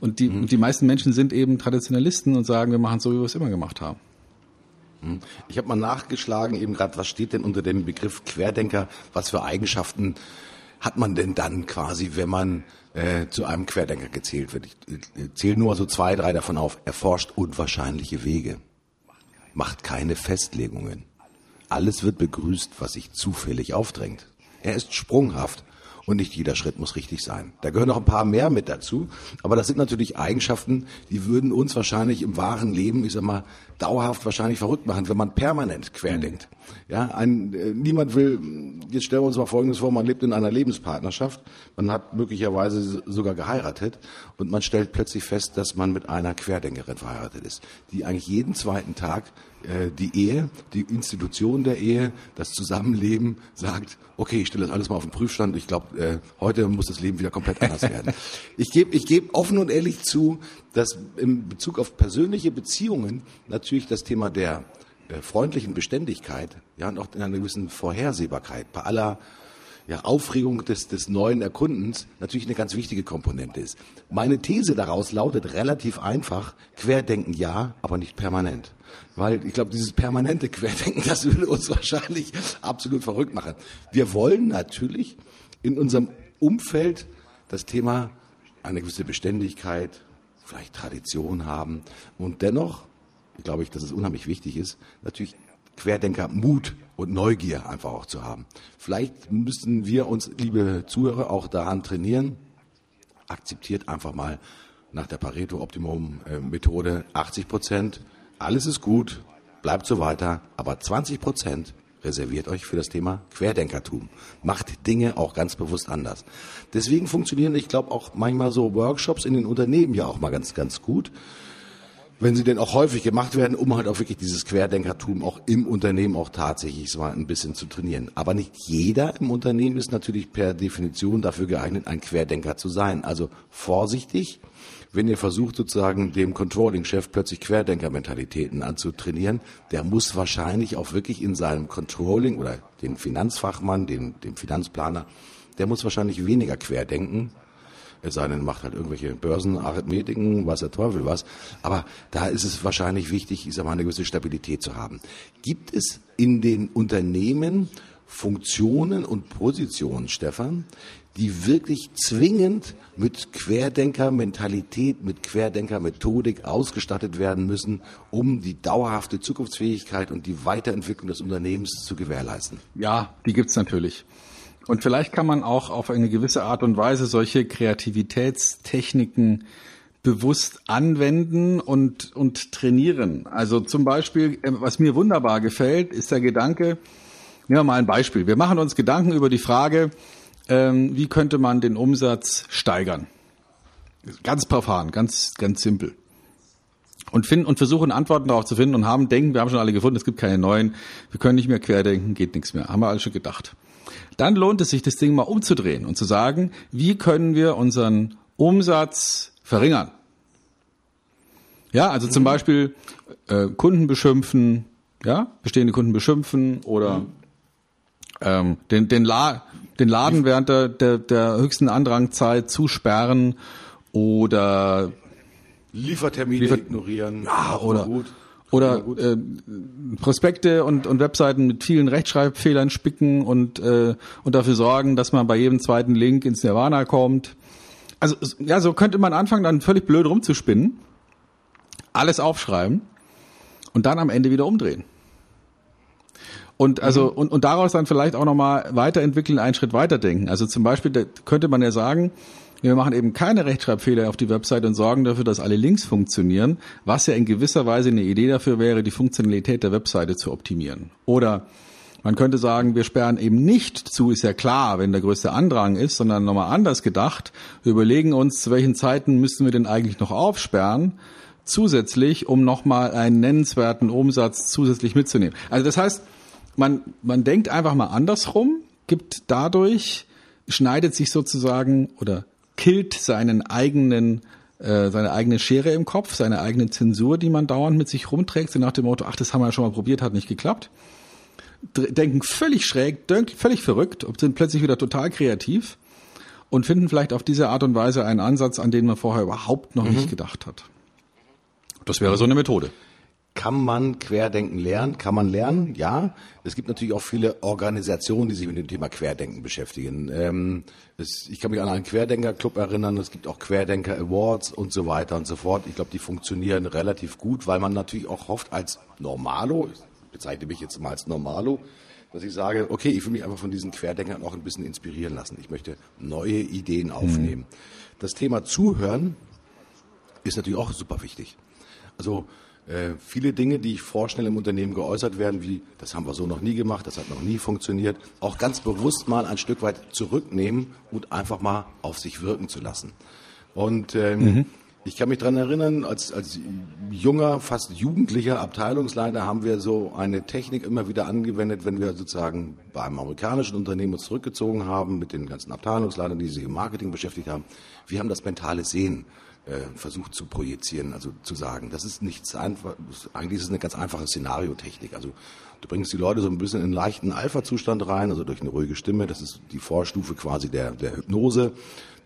Speaker 1: Und die, mhm. die meisten Menschen sind eben Traditionalisten und sagen, wir machen es so, wie wir es immer gemacht haben.
Speaker 3: Hm. Ich habe mal nachgeschlagen, eben gerade, was steht denn unter dem Begriff Querdenker? Was für Eigenschaften hat man denn dann quasi, wenn man äh, zu einem Querdenker gezählt wird? Ich, ich zähle nur so zwei, drei davon auf. Erforscht unwahrscheinliche Wege. Macht keine Festlegungen. Alles wird begrüßt, was sich zufällig aufdrängt. Er ist sprunghaft und nicht jeder Schritt muss richtig sein. Da gehören noch ein paar mehr mit dazu, aber das sind natürlich Eigenschaften, die würden uns wahrscheinlich im wahren Leben, ich sag mal, dauerhaft wahrscheinlich verrückt machen, wenn man permanent querdenkt. Ja, ein, äh, niemand will, jetzt stellen wir uns mal Folgendes vor, man lebt in einer Lebenspartnerschaft, man hat möglicherweise sogar geheiratet und man stellt plötzlich fest, dass man mit einer Querdenkerin verheiratet ist, die eigentlich jeden zweiten Tag äh, die Ehe, die Institution der Ehe, das Zusammenleben sagt, okay, ich stelle das alles mal auf den Prüfstand, ich glaube, äh, heute muss das Leben wieder komplett anders werden. Ich gebe ich geb offen und ehrlich zu, dass im Bezug auf persönliche Beziehungen natürlich das Thema der äh, freundlichen Beständigkeit, ja, und auch in einer gewissen Vorhersehbarkeit bei aller ja, Aufregung des, des neuen Erkundens natürlich eine ganz wichtige Komponente ist. Meine These daraus lautet relativ einfach, Querdenken ja, aber nicht permanent. Weil ich glaube, dieses permanente Querdenken, das würde uns wahrscheinlich absolut verrückt machen. Wir wollen natürlich in unserem Umfeld das Thema eine gewisse Beständigkeit, vielleicht Tradition haben und dennoch, glaube ich, dass es unheimlich wichtig ist, natürlich Querdenker Mut und Neugier einfach auch zu haben. Vielleicht müssen wir uns, liebe Zuhörer, auch daran trainieren. Akzeptiert einfach mal nach der Pareto-Optimum-Methode 80 Prozent. Alles ist gut, bleibt so weiter, aber 20 Prozent reserviert euch für das Thema Querdenkertum. Macht Dinge auch ganz bewusst anders. Deswegen funktionieren, ich glaube, auch manchmal so Workshops in den Unternehmen ja auch mal ganz, ganz gut wenn sie denn auch häufig gemacht werden, um halt auch wirklich dieses Querdenkertum auch im Unternehmen auch tatsächlich so ein bisschen zu trainieren. Aber nicht jeder im Unternehmen ist natürlich per Definition dafür geeignet, ein Querdenker zu sein. Also vorsichtig, wenn ihr versucht sozusagen dem Controlling-Chef plötzlich Querdenker-Mentalitäten anzutrainieren, der muss wahrscheinlich auch wirklich in seinem Controlling oder den Finanzfachmann, den, dem Finanzplaner, der muss wahrscheinlich weniger querdenken, es sei denn, macht halt irgendwelche Börsenarithmetiken, was der Teufel was. Aber da ist es wahrscheinlich wichtig, ich sag mal, eine gewisse Stabilität zu haben. Gibt es in den Unternehmen Funktionen und Positionen, Stefan, die wirklich zwingend mit Querdenker-Mentalität, mit Querdenker-Methodik ausgestattet werden müssen, um die dauerhafte Zukunftsfähigkeit und die Weiterentwicklung des Unternehmens zu gewährleisten.
Speaker 1: Ja, die gibt's natürlich. Und vielleicht kann man auch auf eine gewisse Art und Weise solche Kreativitätstechniken bewusst anwenden und, und trainieren. Also zum Beispiel, äh, was mir wunderbar gefällt, ist der Gedanke, nehmen wir mal ein Beispiel. Wir machen uns Gedanken über die Frage, ähm, wie könnte man den Umsatz steigern? Ganz profan, ganz, ganz simpel. Und finden und versuchen Antworten darauf zu finden und haben, denken, wir haben schon alle gefunden, es gibt keine neuen, wir können nicht mehr querdenken, geht nichts mehr. Haben wir alle schon gedacht. Dann lohnt es sich, das Ding mal umzudrehen und zu sagen, wie können wir unseren Umsatz verringern? Ja, also zum Beispiel äh, Kunden beschimpfen, ja, bestehende Kunden beschimpfen oder ähm, den, den, La den Laden während der, der, der höchsten Andrangzeit zusperren oder
Speaker 3: Liefertermine
Speaker 1: Liefer
Speaker 3: ignorieren.
Speaker 1: ja, oder oder äh, Prospekte und, und Webseiten mit vielen Rechtschreibfehlern spicken und äh, und dafür sorgen, dass man bei jedem zweiten Link ins Nirvana kommt. Also ja, so könnte man anfangen, dann völlig blöd rumzuspinnen, alles aufschreiben und dann am Ende wieder umdrehen. Und also und, und daraus dann vielleicht auch nochmal weiterentwickeln, einen Schritt weiterdenken. Also zum Beispiel da könnte man ja sagen, wir machen eben keine Rechtschreibfehler auf die Website und sorgen dafür, dass alle Links funktionieren, was ja in gewisser Weise eine Idee dafür wäre, die Funktionalität der Webseite zu optimieren. Oder man könnte sagen, wir sperren eben nicht zu, ist ja klar, wenn der größte Andrang ist, sondern nochmal anders gedacht. Wir überlegen uns, zu welchen Zeiten müssten wir denn eigentlich noch aufsperren, zusätzlich, um nochmal einen nennenswerten Umsatz zusätzlich mitzunehmen. Also das heißt, man, man denkt einfach mal andersrum, gibt dadurch, schneidet sich sozusagen oder killt seinen eigenen äh, seine eigene Schere im Kopf, seine eigene Zensur, die man dauernd mit sich rumträgt, so nach dem Motto, ach, das haben wir ja schon mal probiert, hat nicht geklappt. Denken völlig schräg, völlig verrückt, sind plötzlich wieder total kreativ und finden vielleicht auf diese Art und Weise einen Ansatz, an den man vorher überhaupt noch mhm. nicht gedacht hat. Das wäre so eine Methode.
Speaker 3: Kann man Querdenken lernen? Kann man lernen? Ja. Es gibt natürlich auch viele Organisationen, die sich mit dem Thema Querdenken beschäftigen. Ähm, es, ich kann mich an einen Querdenker-Club erinnern. Es gibt auch Querdenker Awards und so weiter und so fort. Ich glaube, die funktionieren relativ gut, weil man natürlich auch hofft als Normalo, ich bezeichne mich jetzt mal als Normalo, dass ich sage, okay, ich will mich einfach von diesen Querdenkern auch ein bisschen inspirieren lassen. Ich möchte neue Ideen aufnehmen. Mhm. Das Thema Zuhören ist natürlich auch super wichtig. Also äh, viele Dinge, die ich vorschnell im Unternehmen geäußert werden, wie das haben wir so noch nie gemacht, das hat noch nie funktioniert, auch ganz bewusst mal ein Stück weit zurücknehmen und einfach mal auf sich wirken zu lassen. Und ähm, mhm. ich kann mich dran erinnern, als, als junger, fast jugendlicher Abteilungsleiter haben wir so eine Technik immer wieder angewendet, wenn wir sozusagen bei einem amerikanischen Unternehmen uns zurückgezogen haben mit den ganzen Abteilungsleitern, die sich im Marketing beschäftigt haben. Wir haben das mentale Sehen versucht zu projizieren, also zu sagen. Das ist nichts einfach, eigentlich ist es eine ganz einfache Szenariotechnik. Also du bringst die Leute so ein bisschen in einen leichten Alpha-Zustand rein, also durch eine ruhige Stimme. Das ist die Vorstufe quasi der, der Hypnose.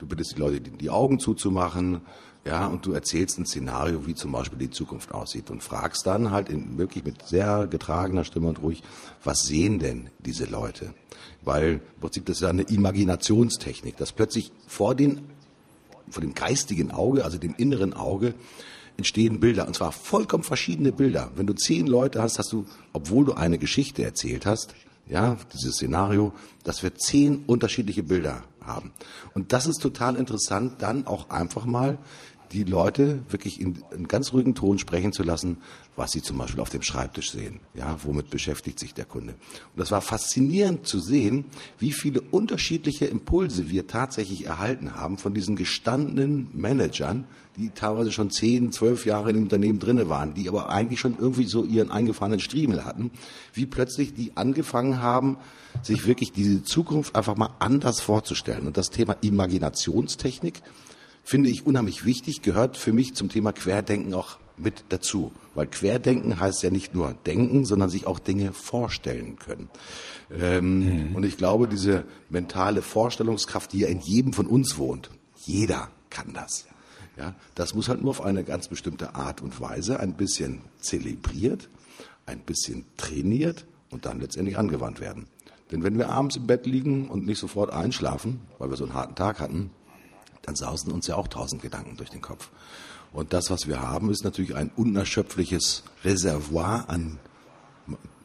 Speaker 3: Du bittest die Leute, die, die Augen zuzumachen, ja, und du erzählst ein Szenario, wie zum Beispiel die Zukunft aussieht und fragst dann halt in, wirklich mit sehr getragener Stimme und ruhig, was sehen denn diese Leute? Weil im Prinzip das ist ja eine Imaginationstechnik, dass plötzlich vor den vor dem geistigen Auge, also dem inneren Auge, entstehen Bilder. Und zwar vollkommen verschiedene Bilder. Wenn du zehn Leute hast, hast du, obwohl du eine Geschichte erzählt hast, ja, dieses Szenario, dass wir zehn unterschiedliche Bilder haben. Und das ist total interessant, dann auch einfach mal die Leute wirklich in, in ganz ruhigen Ton sprechen zu lassen, was sie zum Beispiel auf dem Schreibtisch sehen. Ja, womit beschäftigt sich der Kunde? Und das war faszinierend zu sehen, wie viele unterschiedliche Impulse wir tatsächlich erhalten haben von diesen gestandenen Managern, die teilweise schon zehn, zwölf Jahre im Unternehmen drinne waren, die aber eigentlich schon irgendwie so ihren eingefahrenen Striemel hatten, wie plötzlich die angefangen haben, sich wirklich diese Zukunft einfach mal anders vorzustellen. Und das Thema Imaginationstechnik finde ich unheimlich wichtig, gehört für mich zum Thema Querdenken auch mit dazu. Weil Querdenken heißt ja nicht nur denken, sondern sich auch Dinge vorstellen können. Ähm, mhm. Und ich glaube, diese mentale Vorstellungskraft, die ja in jedem von uns wohnt, jeder kann das. Ja, das muss halt nur auf eine ganz bestimmte Art und Weise ein bisschen zelebriert, ein bisschen trainiert und dann letztendlich angewandt werden. Denn wenn wir abends im Bett liegen und nicht sofort einschlafen, weil wir so einen harten Tag hatten, dann sausen uns ja auch tausend Gedanken durch den Kopf. Und das, was wir haben, ist natürlich ein unerschöpfliches Reservoir an,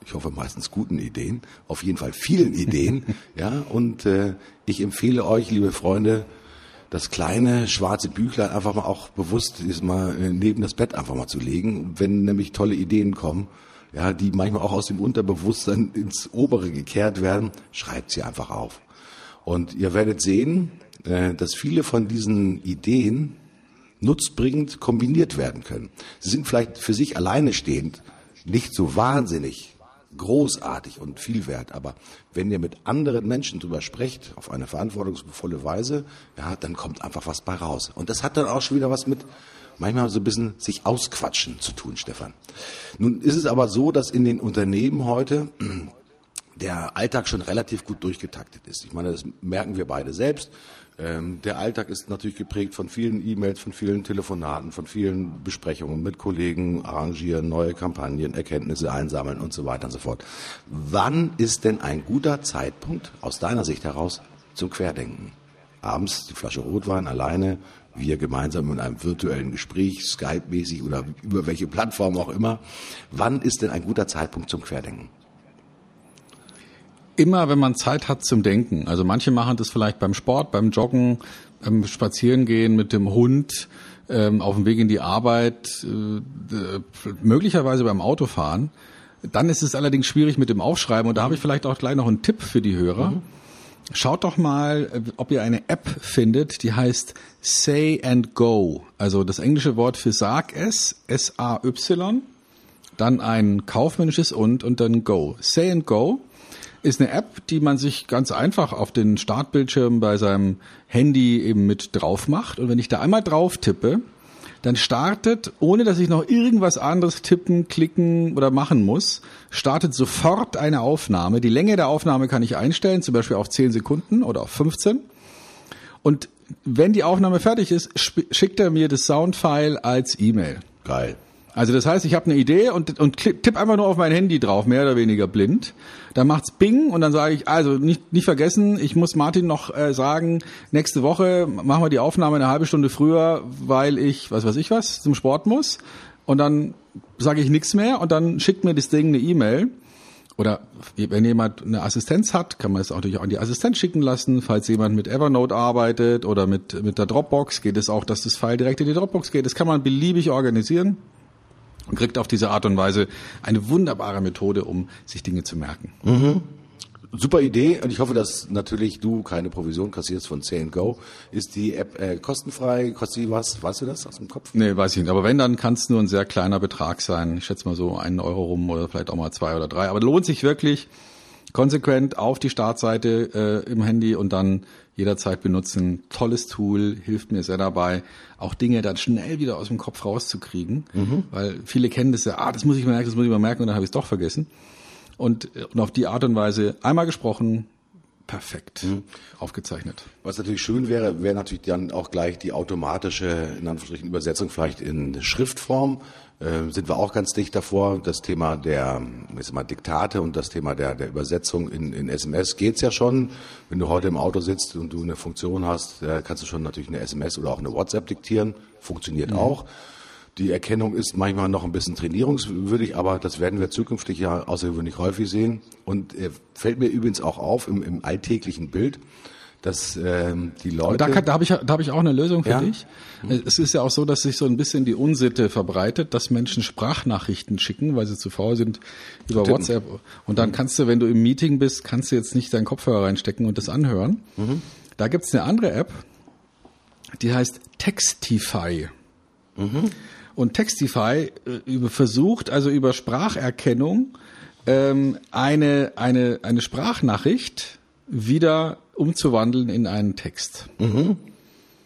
Speaker 3: ich hoffe meistens guten Ideen, auf jeden Fall vielen Ideen. ja, und äh, ich empfehle euch, liebe Freunde, das kleine schwarze Büchlein einfach mal auch bewusst ist mal äh, neben das Bett einfach mal zu legen, wenn nämlich tolle Ideen kommen, ja, die manchmal auch aus dem Unterbewusstsein ins obere gekehrt werden, schreibt sie einfach auf. Und ihr werdet sehen, dass viele von diesen Ideen nutzbringend kombiniert werden können. Sie sind vielleicht für sich alleine stehend nicht so wahnsinnig großartig und viel wert. Aber wenn ihr mit anderen Menschen drüber sprecht, auf eine verantwortungsvolle Weise, ja, dann kommt einfach was bei raus. Und das hat dann auch schon wieder was mit manchmal so ein bisschen sich ausquatschen zu tun, Stefan. Nun ist es aber so, dass in den Unternehmen heute der Alltag schon relativ gut durchgetaktet ist. Ich meine, das merken wir beide selbst. Ähm, der Alltag ist natürlich geprägt von vielen E-Mails, von vielen Telefonaten, von vielen Besprechungen mit Kollegen, arrangieren, neue Kampagnen, Erkenntnisse einsammeln und so weiter und so fort. Wann ist denn ein guter Zeitpunkt aus deiner Sicht heraus zum Querdenken? Abends die Flasche Rotwein alleine, wir gemeinsam in einem virtuellen Gespräch, Skype-mäßig oder über welche Plattform auch immer. Wann ist denn ein guter Zeitpunkt zum Querdenken?
Speaker 1: Immer, wenn man Zeit hat zum Denken. Also manche machen das vielleicht beim Sport, beim Joggen, beim Spazierengehen mit dem Hund, ähm, auf dem Weg in die Arbeit, äh, möglicherweise beim Autofahren. Dann ist es allerdings schwierig mit dem Aufschreiben und da habe ich vielleicht auch gleich noch einen Tipp für die Hörer. Mhm. Schaut doch mal, äh, ob ihr eine App findet, die heißt Say and Go. Also das englische Wort für Sag es, S-A-Y, dann ein kaufmännisches und und dann Go. Say and Go ist eine App, die man sich ganz einfach auf den Startbildschirm bei seinem Handy eben mit drauf macht. Und wenn ich da einmal drauf tippe, dann startet, ohne dass ich noch irgendwas anderes tippen, klicken oder machen muss, startet sofort eine Aufnahme. Die Länge der Aufnahme kann ich einstellen, zum Beispiel auf 10 Sekunden oder auf 15. Und wenn die Aufnahme fertig ist, schickt er mir das Soundfile als E-Mail.
Speaker 3: Geil.
Speaker 1: Also das heißt, ich habe eine Idee und, und tipp einfach nur auf mein Handy drauf, mehr oder weniger blind. Dann macht's Bing und dann sage ich, also nicht, nicht vergessen, ich muss Martin noch äh, sagen, nächste Woche machen wir die Aufnahme eine halbe Stunde früher, weil ich, was weiß ich was, zum Sport muss. Und dann sage ich nichts mehr und dann schickt mir das Ding eine E-Mail. Oder wenn jemand eine Assistenz hat, kann man es auch natürlich auch an die Assistenz schicken lassen. Falls jemand mit Evernote arbeitet oder mit, mit der Dropbox, geht es auch, dass das File direkt in die Dropbox geht. Das kann man beliebig organisieren und kriegt auf diese Art und Weise eine wunderbare Methode, um sich Dinge zu merken.
Speaker 3: Mhm. Super Idee und ich hoffe, dass natürlich du keine Provision kassierst von Say Go. Ist die App äh, kostenfrei? Kostet die was? Weißt du das aus dem Kopf?
Speaker 1: Nee, weiß ich nicht. Aber wenn, dann kann es nur ein sehr kleiner Betrag sein. Ich schätze mal so einen Euro rum oder vielleicht auch mal zwei oder drei. Aber lohnt sich wirklich konsequent auf die Startseite äh, im Handy und dann jederzeit benutzen. Tolles Tool, hilft mir sehr dabei, auch Dinge dann schnell wieder aus dem Kopf rauszukriegen, mhm. weil viele kennen das ja, ah, das muss ich merken, das muss ich mal merken und dann habe ich es doch vergessen. Und, und auf die Art und Weise einmal gesprochen, perfekt mhm. aufgezeichnet.
Speaker 3: Was natürlich schön wäre, wäre natürlich dann auch gleich die automatische, in Anführungsstrichen, Übersetzung vielleicht in Schriftform. Äh, sind wir auch ganz dicht davor. Das Thema der ich mal, Diktate und das Thema der, der Übersetzung in, in SMS geht's ja schon. Wenn du heute im Auto sitzt und du eine Funktion hast, äh, kannst du schon natürlich eine SMS oder auch eine WhatsApp diktieren. Funktioniert mhm. auch. Die Erkennung ist manchmal noch ein bisschen trainierungswürdig, aber das werden wir zukünftig ja außergewöhnlich häufig sehen. Und äh, fällt mir übrigens auch auf im, im alltäglichen Bild, dass ähm, die Leute.
Speaker 1: Da, da habe ich, da hab ich auch eine Lösung für ja? dich. Es ist ja auch so, dass sich so ein bisschen die Unsitte verbreitet, dass Menschen Sprachnachrichten schicken, weil sie zu faul sind über Tippen. WhatsApp. Und dann kannst du, wenn du im Meeting bist, kannst du jetzt nicht deinen Kopfhörer reinstecken und das anhören. Mhm. Da gibt's eine andere App, die heißt Textify. Mhm. Und Textify äh, versucht also über Spracherkennung ähm, eine, eine, eine Sprachnachricht wieder umzuwandeln in einen Text.
Speaker 3: Mhm.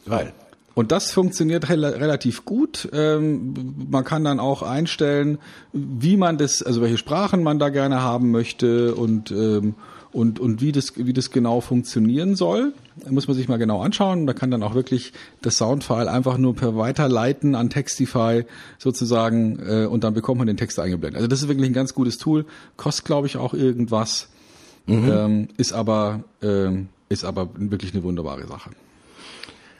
Speaker 3: Geil.
Speaker 1: Und das funktioniert relativ gut. Ähm, man kann dann auch einstellen, wie man das, also welche Sprachen man da gerne haben möchte und ähm, und und wie das wie das genau funktionieren soll. Da muss man sich mal genau anschauen. Da kann dann auch wirklich das Soundfile einfach nur per Weiterleiten an Textify sozusagen äh, und dann bekommt man den Text eingeblendet. Also das ist wirklich ein ganz gutes Tool. Kostet glaube ich auch irgendwas mhm. ähm, ist aber ähm, ist aber wirklich eine wunderbare Sache.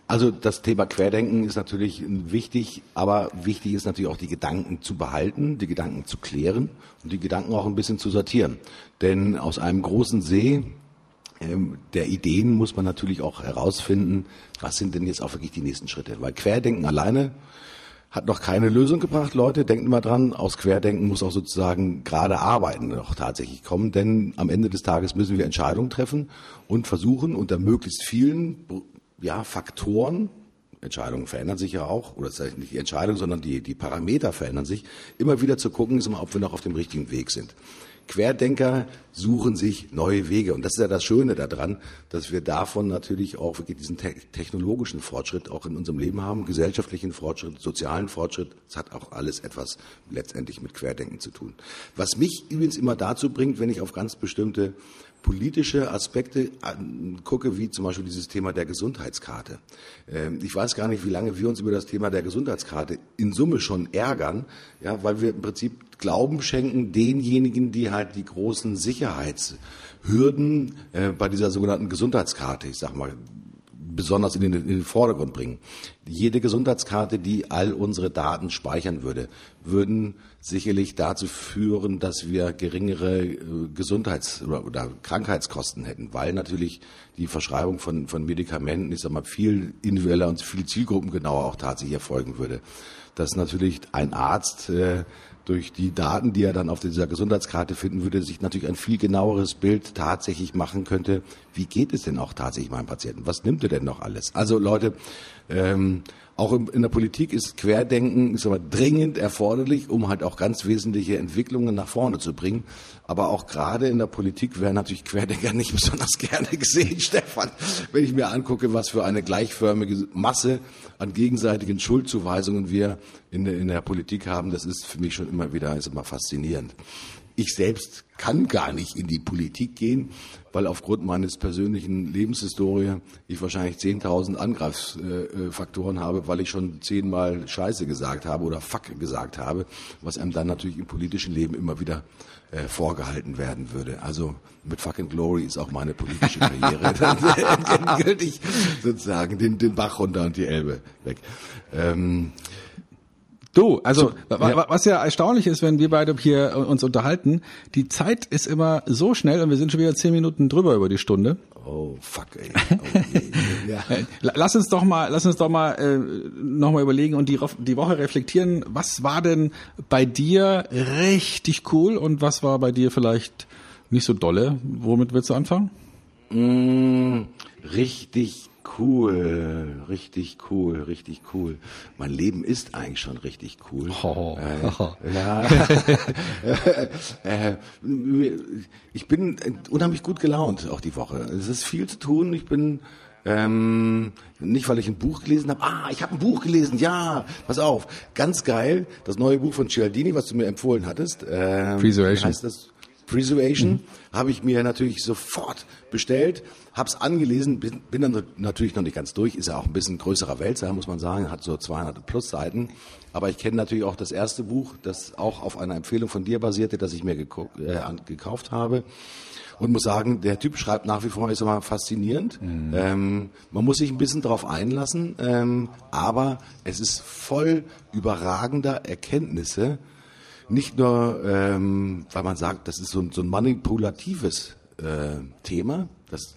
Speaker 3: Also das Thema Querdenken ist natürlich wichtig, aber wichtig ist natürlich auch die Gedanken zu behalten, die Gedanken zu klären und die Gedanken auch ein bisschen zu sortieren. Denn aus einem großen See ähm, der Ideen muss man natürlich auch herausfinden, was sind denn jetzt auch wirklich die nächsten Schritte. Weil Querdenken alleine hat noch keine Lösung gebracht. Leute, denkt immer dran, aus Querdenken muss auch sozusagen gerade Arbeiten noch tatsächlich kommen, denn am Ende des Tages müssen wir Entscheidungen treffen und versuchen unter möglichst vielen ja, Faktoren, Entscheidungen verändern sich ja auch, oder das heißt nicht die Entscheidung, sondern die, die Parameter verändern sich, immer wieder zu gucken, ist immer, ob wir noch auf dem richtigen Weg sind. Querdenker suchen sich neue Wege. Und das ist ja das Schöne daran, dass wir davon natürlich auch wirklich diesen te technologischen Fortschritt auch in unserem Leben haben, gesellschaftlichen Fortschritt, sozialen Fortschritt. Das hat auch alles etwas letztendlich mit Querdenken zu tun. Was mich übrigens immer dazu bringt, wenn ich auf ganz bestimmte politische Aspekte gucke, wie zum Beispiel dieses Thema der Gesundheitskarte. Ähm, ich weiß gar nicht, wie lange wir uns über das Thema der Gesundheitskarte in Summe schon ärgern, ja, weil wir im Prinzip Glauben schenken denjenigen, die halt die großen Sicherheitshürden äh, bei dieser sogenannten Gesundheitskarte, ich sag mal, besonders in den, in den Vordergrund bringen. Jede Gesundheitskarte, die all unsere Daten speichern würde, würden sicherlich dazu führen, dass wir geringere äh, Gesundheits- oder, oder Krankheitskosten hätten, weil natürlich die Verschreibung von, von Medikamenten, ich sag mal, viel individueller und viel zielgruppengenauer auch tatsächlich erfolgen würde. Dass natürlich ein Arzt äh, durch die Daten, die er dann auf dieser Gesundheitskarte finden würde, sich natürlich ein viel genaueres Bild tatsächlich machen könnte. Wie geht es denn auch tatsächlich meinem Patienten? Was nimmt er denn noch alles? Also Leute, ähm, auch in der Politik ist Querdenken ist aber dringend erforderlich, um halt auch ganz wesentliche Entwicklungen nach vorne zu bringen. Aber auch gerade in der Politik werden natürlich Querdenker nicht besonders gerne gesehen, Stefan. Wenn ich mir angucke, was für eine gleichförmige Masse an gegenseitigen Schuldzuweisungen wir in der, in der Politik haben, das ist für mich schon immer wieder ist immer faszinierend. Ich selbst kann gar nicht in die Politik gehen, weil aufgrund meines persönlichen Lebenshistorie ich wahrscheinlich 10.000 Angriffsfaktoren habe, weil ich schon zehnmal Scheiße gesagt habe oder Fuck gesagt habe, was einem dann natürlich im politischen Leben immer wieder äh, vorgehalten werden würde. Also mit Fucking Glory ist auch meine politische Karriere dann endgültig sozusagen den, den Bach runter und die Elbe weg. Ähm,
Speaker 1: Du, also ja. was ja erstaunlich ist, wenn wir beide hier uns unterhalten, die Zeit ist immer so schnell und wir sind schon wieder zehn Minuten drüber über die Stunde.
Speaker 3: Oh fuck, ey. Oh,
Speaker 1: ja. Lass uns doch mal, lass uns doch mal äh, noch mal überlegen und die, die Woche reflektieren. Was war denn bei dir richtig cool und was war bei dir vielleicht nicht so dolle? Womit willst du anfangen?
Speaker 3: Mm, richtig cool, richtig cool, richtig cool. Mein Leben ist eigentlich schon richtig cool. Oh. Äh, ja. äh, ich bin unheimlich gut gelaunt auch die Woche. Es ist viel zu tun. Ich bin ähm, nicht, weil ich ein Buch gelesen habe. Ah, ich habe ein Buch gelesen. Ja, pass auf. Ganz geil. Das neue Buch von Cialdini, was du mir empfohlen hattest.
Speaker 1: Ähm, Preservation.
Speaker 3: Heißt das? Preservation mhm. habe ich mir natürlich sofort bestellt, habe es angelesen, bin, bin, dann natürlich noch nicht ganz durch, ist ja auch ein bisschen größerer Wälzer, muss man sagen, hat so 200 plus Seiten, aber ich kenne natürlich auch das erste Buch, das auch auf einer Empfehlung von dir basierte, das ich mir äh, gekauft habe und muss sagen, der Typ schreibt nach wie vor, ist immer faszinierend. Mhm. Ähm, man muss sich ein bisschen darauf einlassen, ähm, aber es ist voll überragender Erkenntnisse, nicht nur, ähm, weil man sagt, das ist so so ein manipulatives äh, Thema, das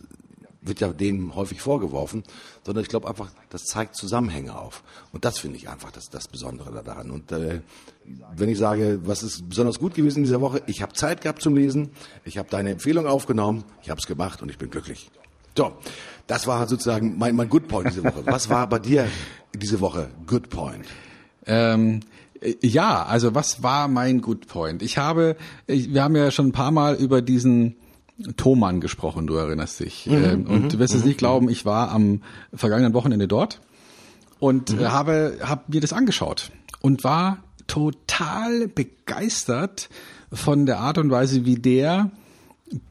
Speaker 3: wird ja denen häufig vorgeworfen, sondern ich glaube einfach, das zeigt Zusammenhänge auf. Und das finde ich einfach das, das Besondere daran. Und äh, wenn ich sage, was ist besonders gut gewesen in dieser Woche, ich habe Zeit gehabt zum Lesen, ich habe deine Empfehlung aufgenommen, ich habe es gemacht und ich bin glücklich. So, das war sozusagen mein, mein Good Point diese Woche. Was war bei dir diese Woche Good Point?
Speaker 1: Ähm, äh, ja, also was war mein Good Point? Ich habe, wir haben ja schon ein paar Mal über diesen Thomann gesprochen, du erinnerst dich. Mhm, ähm, und mhm, du wirst es nicht mhm. glauben, ich war am vergangenen Wochenende dort und mhm. habe, habe mir das angeschaut und war total begeistert von der Art und Weise, wie der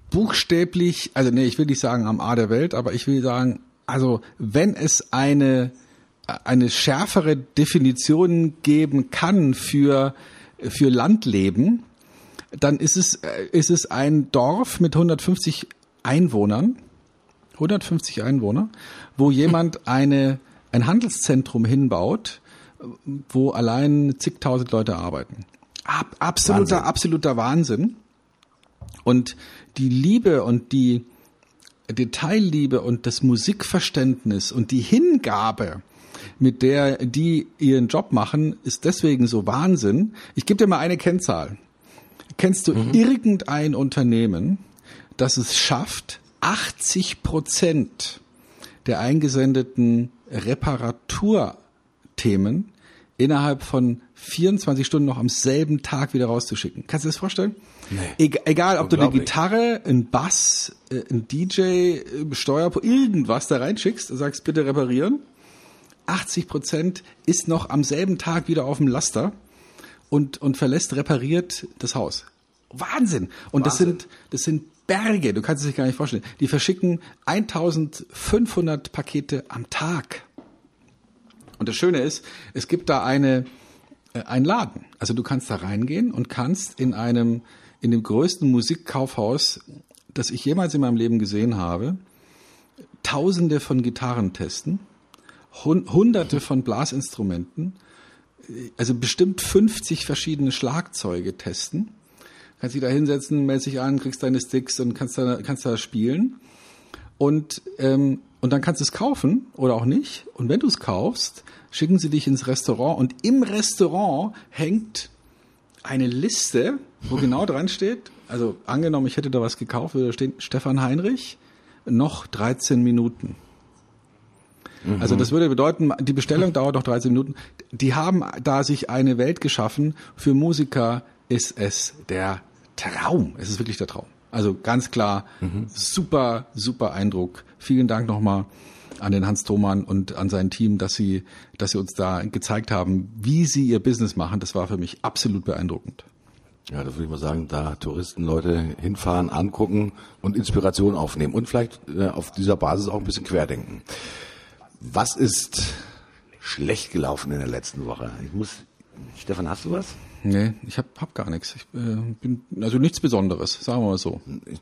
Speaker 1: buchstäblich, also nee, ich will nicht sagen am A der Welt, aber ich will sagen, also wenn es eine eine schärfere Definition geben kann für, für Landleben, dann ist es, äh, ist es ein Dorf mit 150 Einwohnern, 150 Einwohner, wo jemand eine, ein Handelszentrum hinbaut, wo allein zigtausend Leute arbeiten. Ab, absoluter, Wahnsinn. absoluter Wahnsinn. Und die Liebe und die Detailliebe und das Musikverständnis und die Hingabe, mit der die ihren Job machen, ist deswegen so Wahnsinn. Ich gebe dir mal eine Kennzahl. Kennst du mhm. irgendein Unternehmen, das es schafft, 80 Prozent der eingesendeten Reparaturthemen innerhalb von 24 Stunden noch am selben Tag wieder rauszuschicken. Kannst du dir das vorstellen? Nee. egal, ob du eine Gitarre, ein Bass, äh, ein DJ, äh, Steuer, irgendwas da reinschickst, sagst bitte reparieren. 80 Prozent ist noch am selben Tag wieder auf dem Laster und, und verlässt repariert das Haus. Wahnsinn! Und Wahnsinn. das sind, das sind Berge, du kannst es dir gar nicht vorstellen. Die verschicken 1500 Pakete am Tag. Und das Schöne ist, es gibt da eine, äh, ein Laden. Also du kannst da reingehen und kannst in einem, in dem größten Musikkaufhaus, das ich jemals in meinem Leben gesehen habe, Tausende von Gitarren testen, Hunderte von Blasinstrumenten, also bestimmt 50 verschiedene Schlagzeuge testen kannst dich da hinsetzen, meldest dich an, kriegst deine Sticks und kannst da, kannst da spielen. Und, ähm, und dann kannst du es kaufen oder auch nicht. Und wenn du es kaufst, schicken sie dich ins Restaurant und im Restaurant hängt eine Liste, wo genau dran steht, also angenommen, ich hätte da was gekauft, würde da stehen Stefan Heinrich, noch 13 Minuten. Mhm. Also das würde bedeuten, die Bestellung dauert noch 13 Minuten. Die haben da sich eine Welt geschaffen. Für Musiker ist es der Traum. Es ist wirklich der Traum. Also ganz klar, mhm. super, super Eindruck. Vielen Dank nochmal an den Hans Thoman und an sein Team, dass sie, dass sie uns da gezeigt haben, wie sie ihr Business machen. Das war für mich absolut beeindruckend.
Speaker 3: Ja, das würde ich mal sagen, da Touristen Leute hinfahren, angucken und Inspiration aufnehmen und vielleicht äh, auf dieser Basis auch ein bisschen querdenken. Was ist schlecht gelaufen in der letzten Woche? Ich muss, Stefan, hast du was?
Speaker 1: Nee, ich hab, hab gar nichts. Ich äh, bin also nichts Besonderes, sagen wir mal so.
Speaker 3: Ich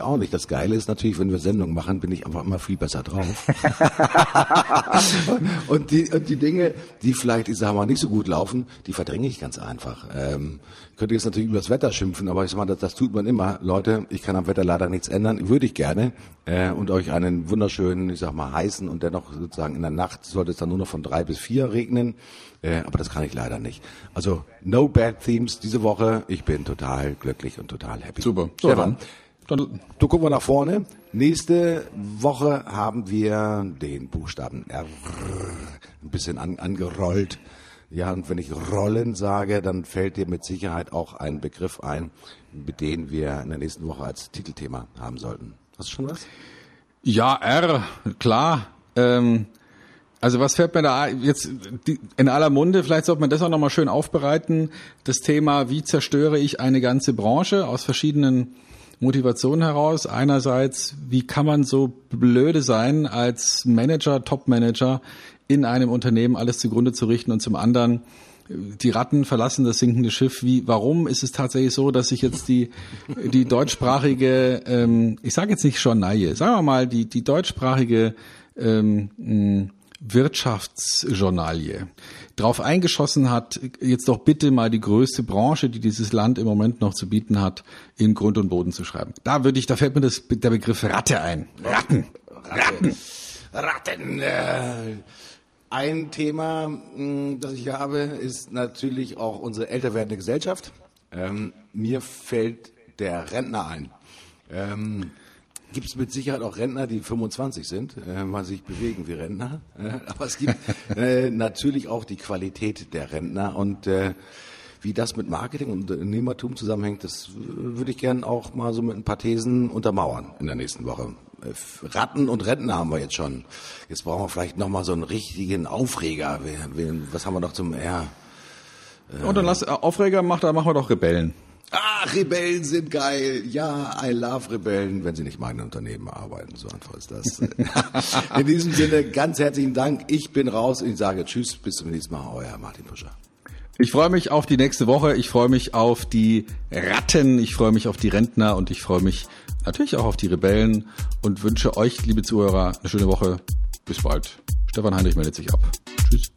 Speaker 3: auch nicht. Das Geile ist natürlich, wenn wir Sendungen machen, bin ich einfach immer viel besser drauf. und, die, und die Dinge, die vielleicht, ich sag mal, nicht so gut laufen, die verdränge ich ganz einfach. Ähm, könnte jetzt natürlich über das Wetter schimpfen, aber ich sag mal, das, das tut man immer. Leute, ich kann am Wetter leider nichts ändern, würde ich gerne. Äh, und euch einen wunderschönen, ich sag mal, heißen und dennoch sozusagen in der Nacht sollte es dann nur noch von drei bis vier regnen. Äh, aber das kann ich leider nicht. Also, no bad themes diese Woche. Ich bin total glücklich und total happy.
Speaker 1: Super. So,
Speaker 3: Dann, du gucken wir nach vorne. Nächste Woche haben wir den Buchstaben R ein bisschen an, angerollt. Ja, und wenn ich rollen sage, dann fällt dir mit Sicherheit auch ein Begriff ein, mit dem wir in der nächsten Woche als Titelthema haben sollten. Hast du schon was?
Speaker 1: Ja, R, klar. Ähm, also was fällt mir da jetzt in aller Munde? Vielleicht sollte man das auch nochmal schön aufbereiten. Das Thema, wie zerstöre ich eine ganze Branche aus verschiedenen Motivation heraus. Einerseits, wie kann man so blöde sein, als Manager, Top-Manager in einem Unternehmen alles zugrunde zu richten und zum anderen die Ratten verlassen das sinkende Schiff. Wie, warum ist es tatsächlich so, dass sich jetzt die, die deutschsprachige, ähm, ich sage jetzt nicht Journaille, sagen wir mal, die, die deutschsprachige ähm, Wirtschaftsjournalie drauf eingeschossen hat, jetzt doch bitte mal die größte Branche, die dieses Land im Moment noch zu bieten hat, in Grund und Boden zu schreiben. Da würde ich, da fällt mir das, der Begriff Ratte ein. Ratten.
Speaker 3: Ratten. Ratten. Äh, ein Thema, hm, das ich habe, ist natürlich auch unsere älter werdende Gesellschaft. Ähm, mir fällt der Rentner ein. Ähm, gibt es mit Sicherheit auch Rentner, die 25 sind, äh, weil sich bewegen wie Rentner. Äh, aber es gibt äh, natürlich auch die Qualität der Rentner und äh, wie das mit Marketing und Unternehmertum zusammenhängt, das würde ich gerne auch mal so mit ein paar Thesen untermauern in der nächsten Woche. Äh, Ratten und Rentner haben wir jetzt schon. Jetzt brauchen wir vielleicht noch mal so einen richtigen Aufreger. Was haben wir noch zum R?
Speaker 1: Äh, und dann lass Aufreger macht, da machen wir doch Rebellen.
Speaker 3: Ah, Rebellen sind geil. Ja, I love Rebellen, wenn sie nicht meinen Unternehmen arbeiten. So einfach ist das. In diesem Sinne, ganz herzlichen Dank. Ich bin raus und ich sage Tschüss, bis zum nächsten Mal. Euer Martin Fischer.
Speaker 1: Ich freue mich auf die nächste Woche. Ich freue mich auf die Ratten. Ich freue mich auf die Rentner und ich freue mich natürlich auch auf die Rebellen und wünsche euch, liebe Zuhörer, eine schöne Woche. Bis bald. Stefan Heinrich meldet sich ab. Tschüss.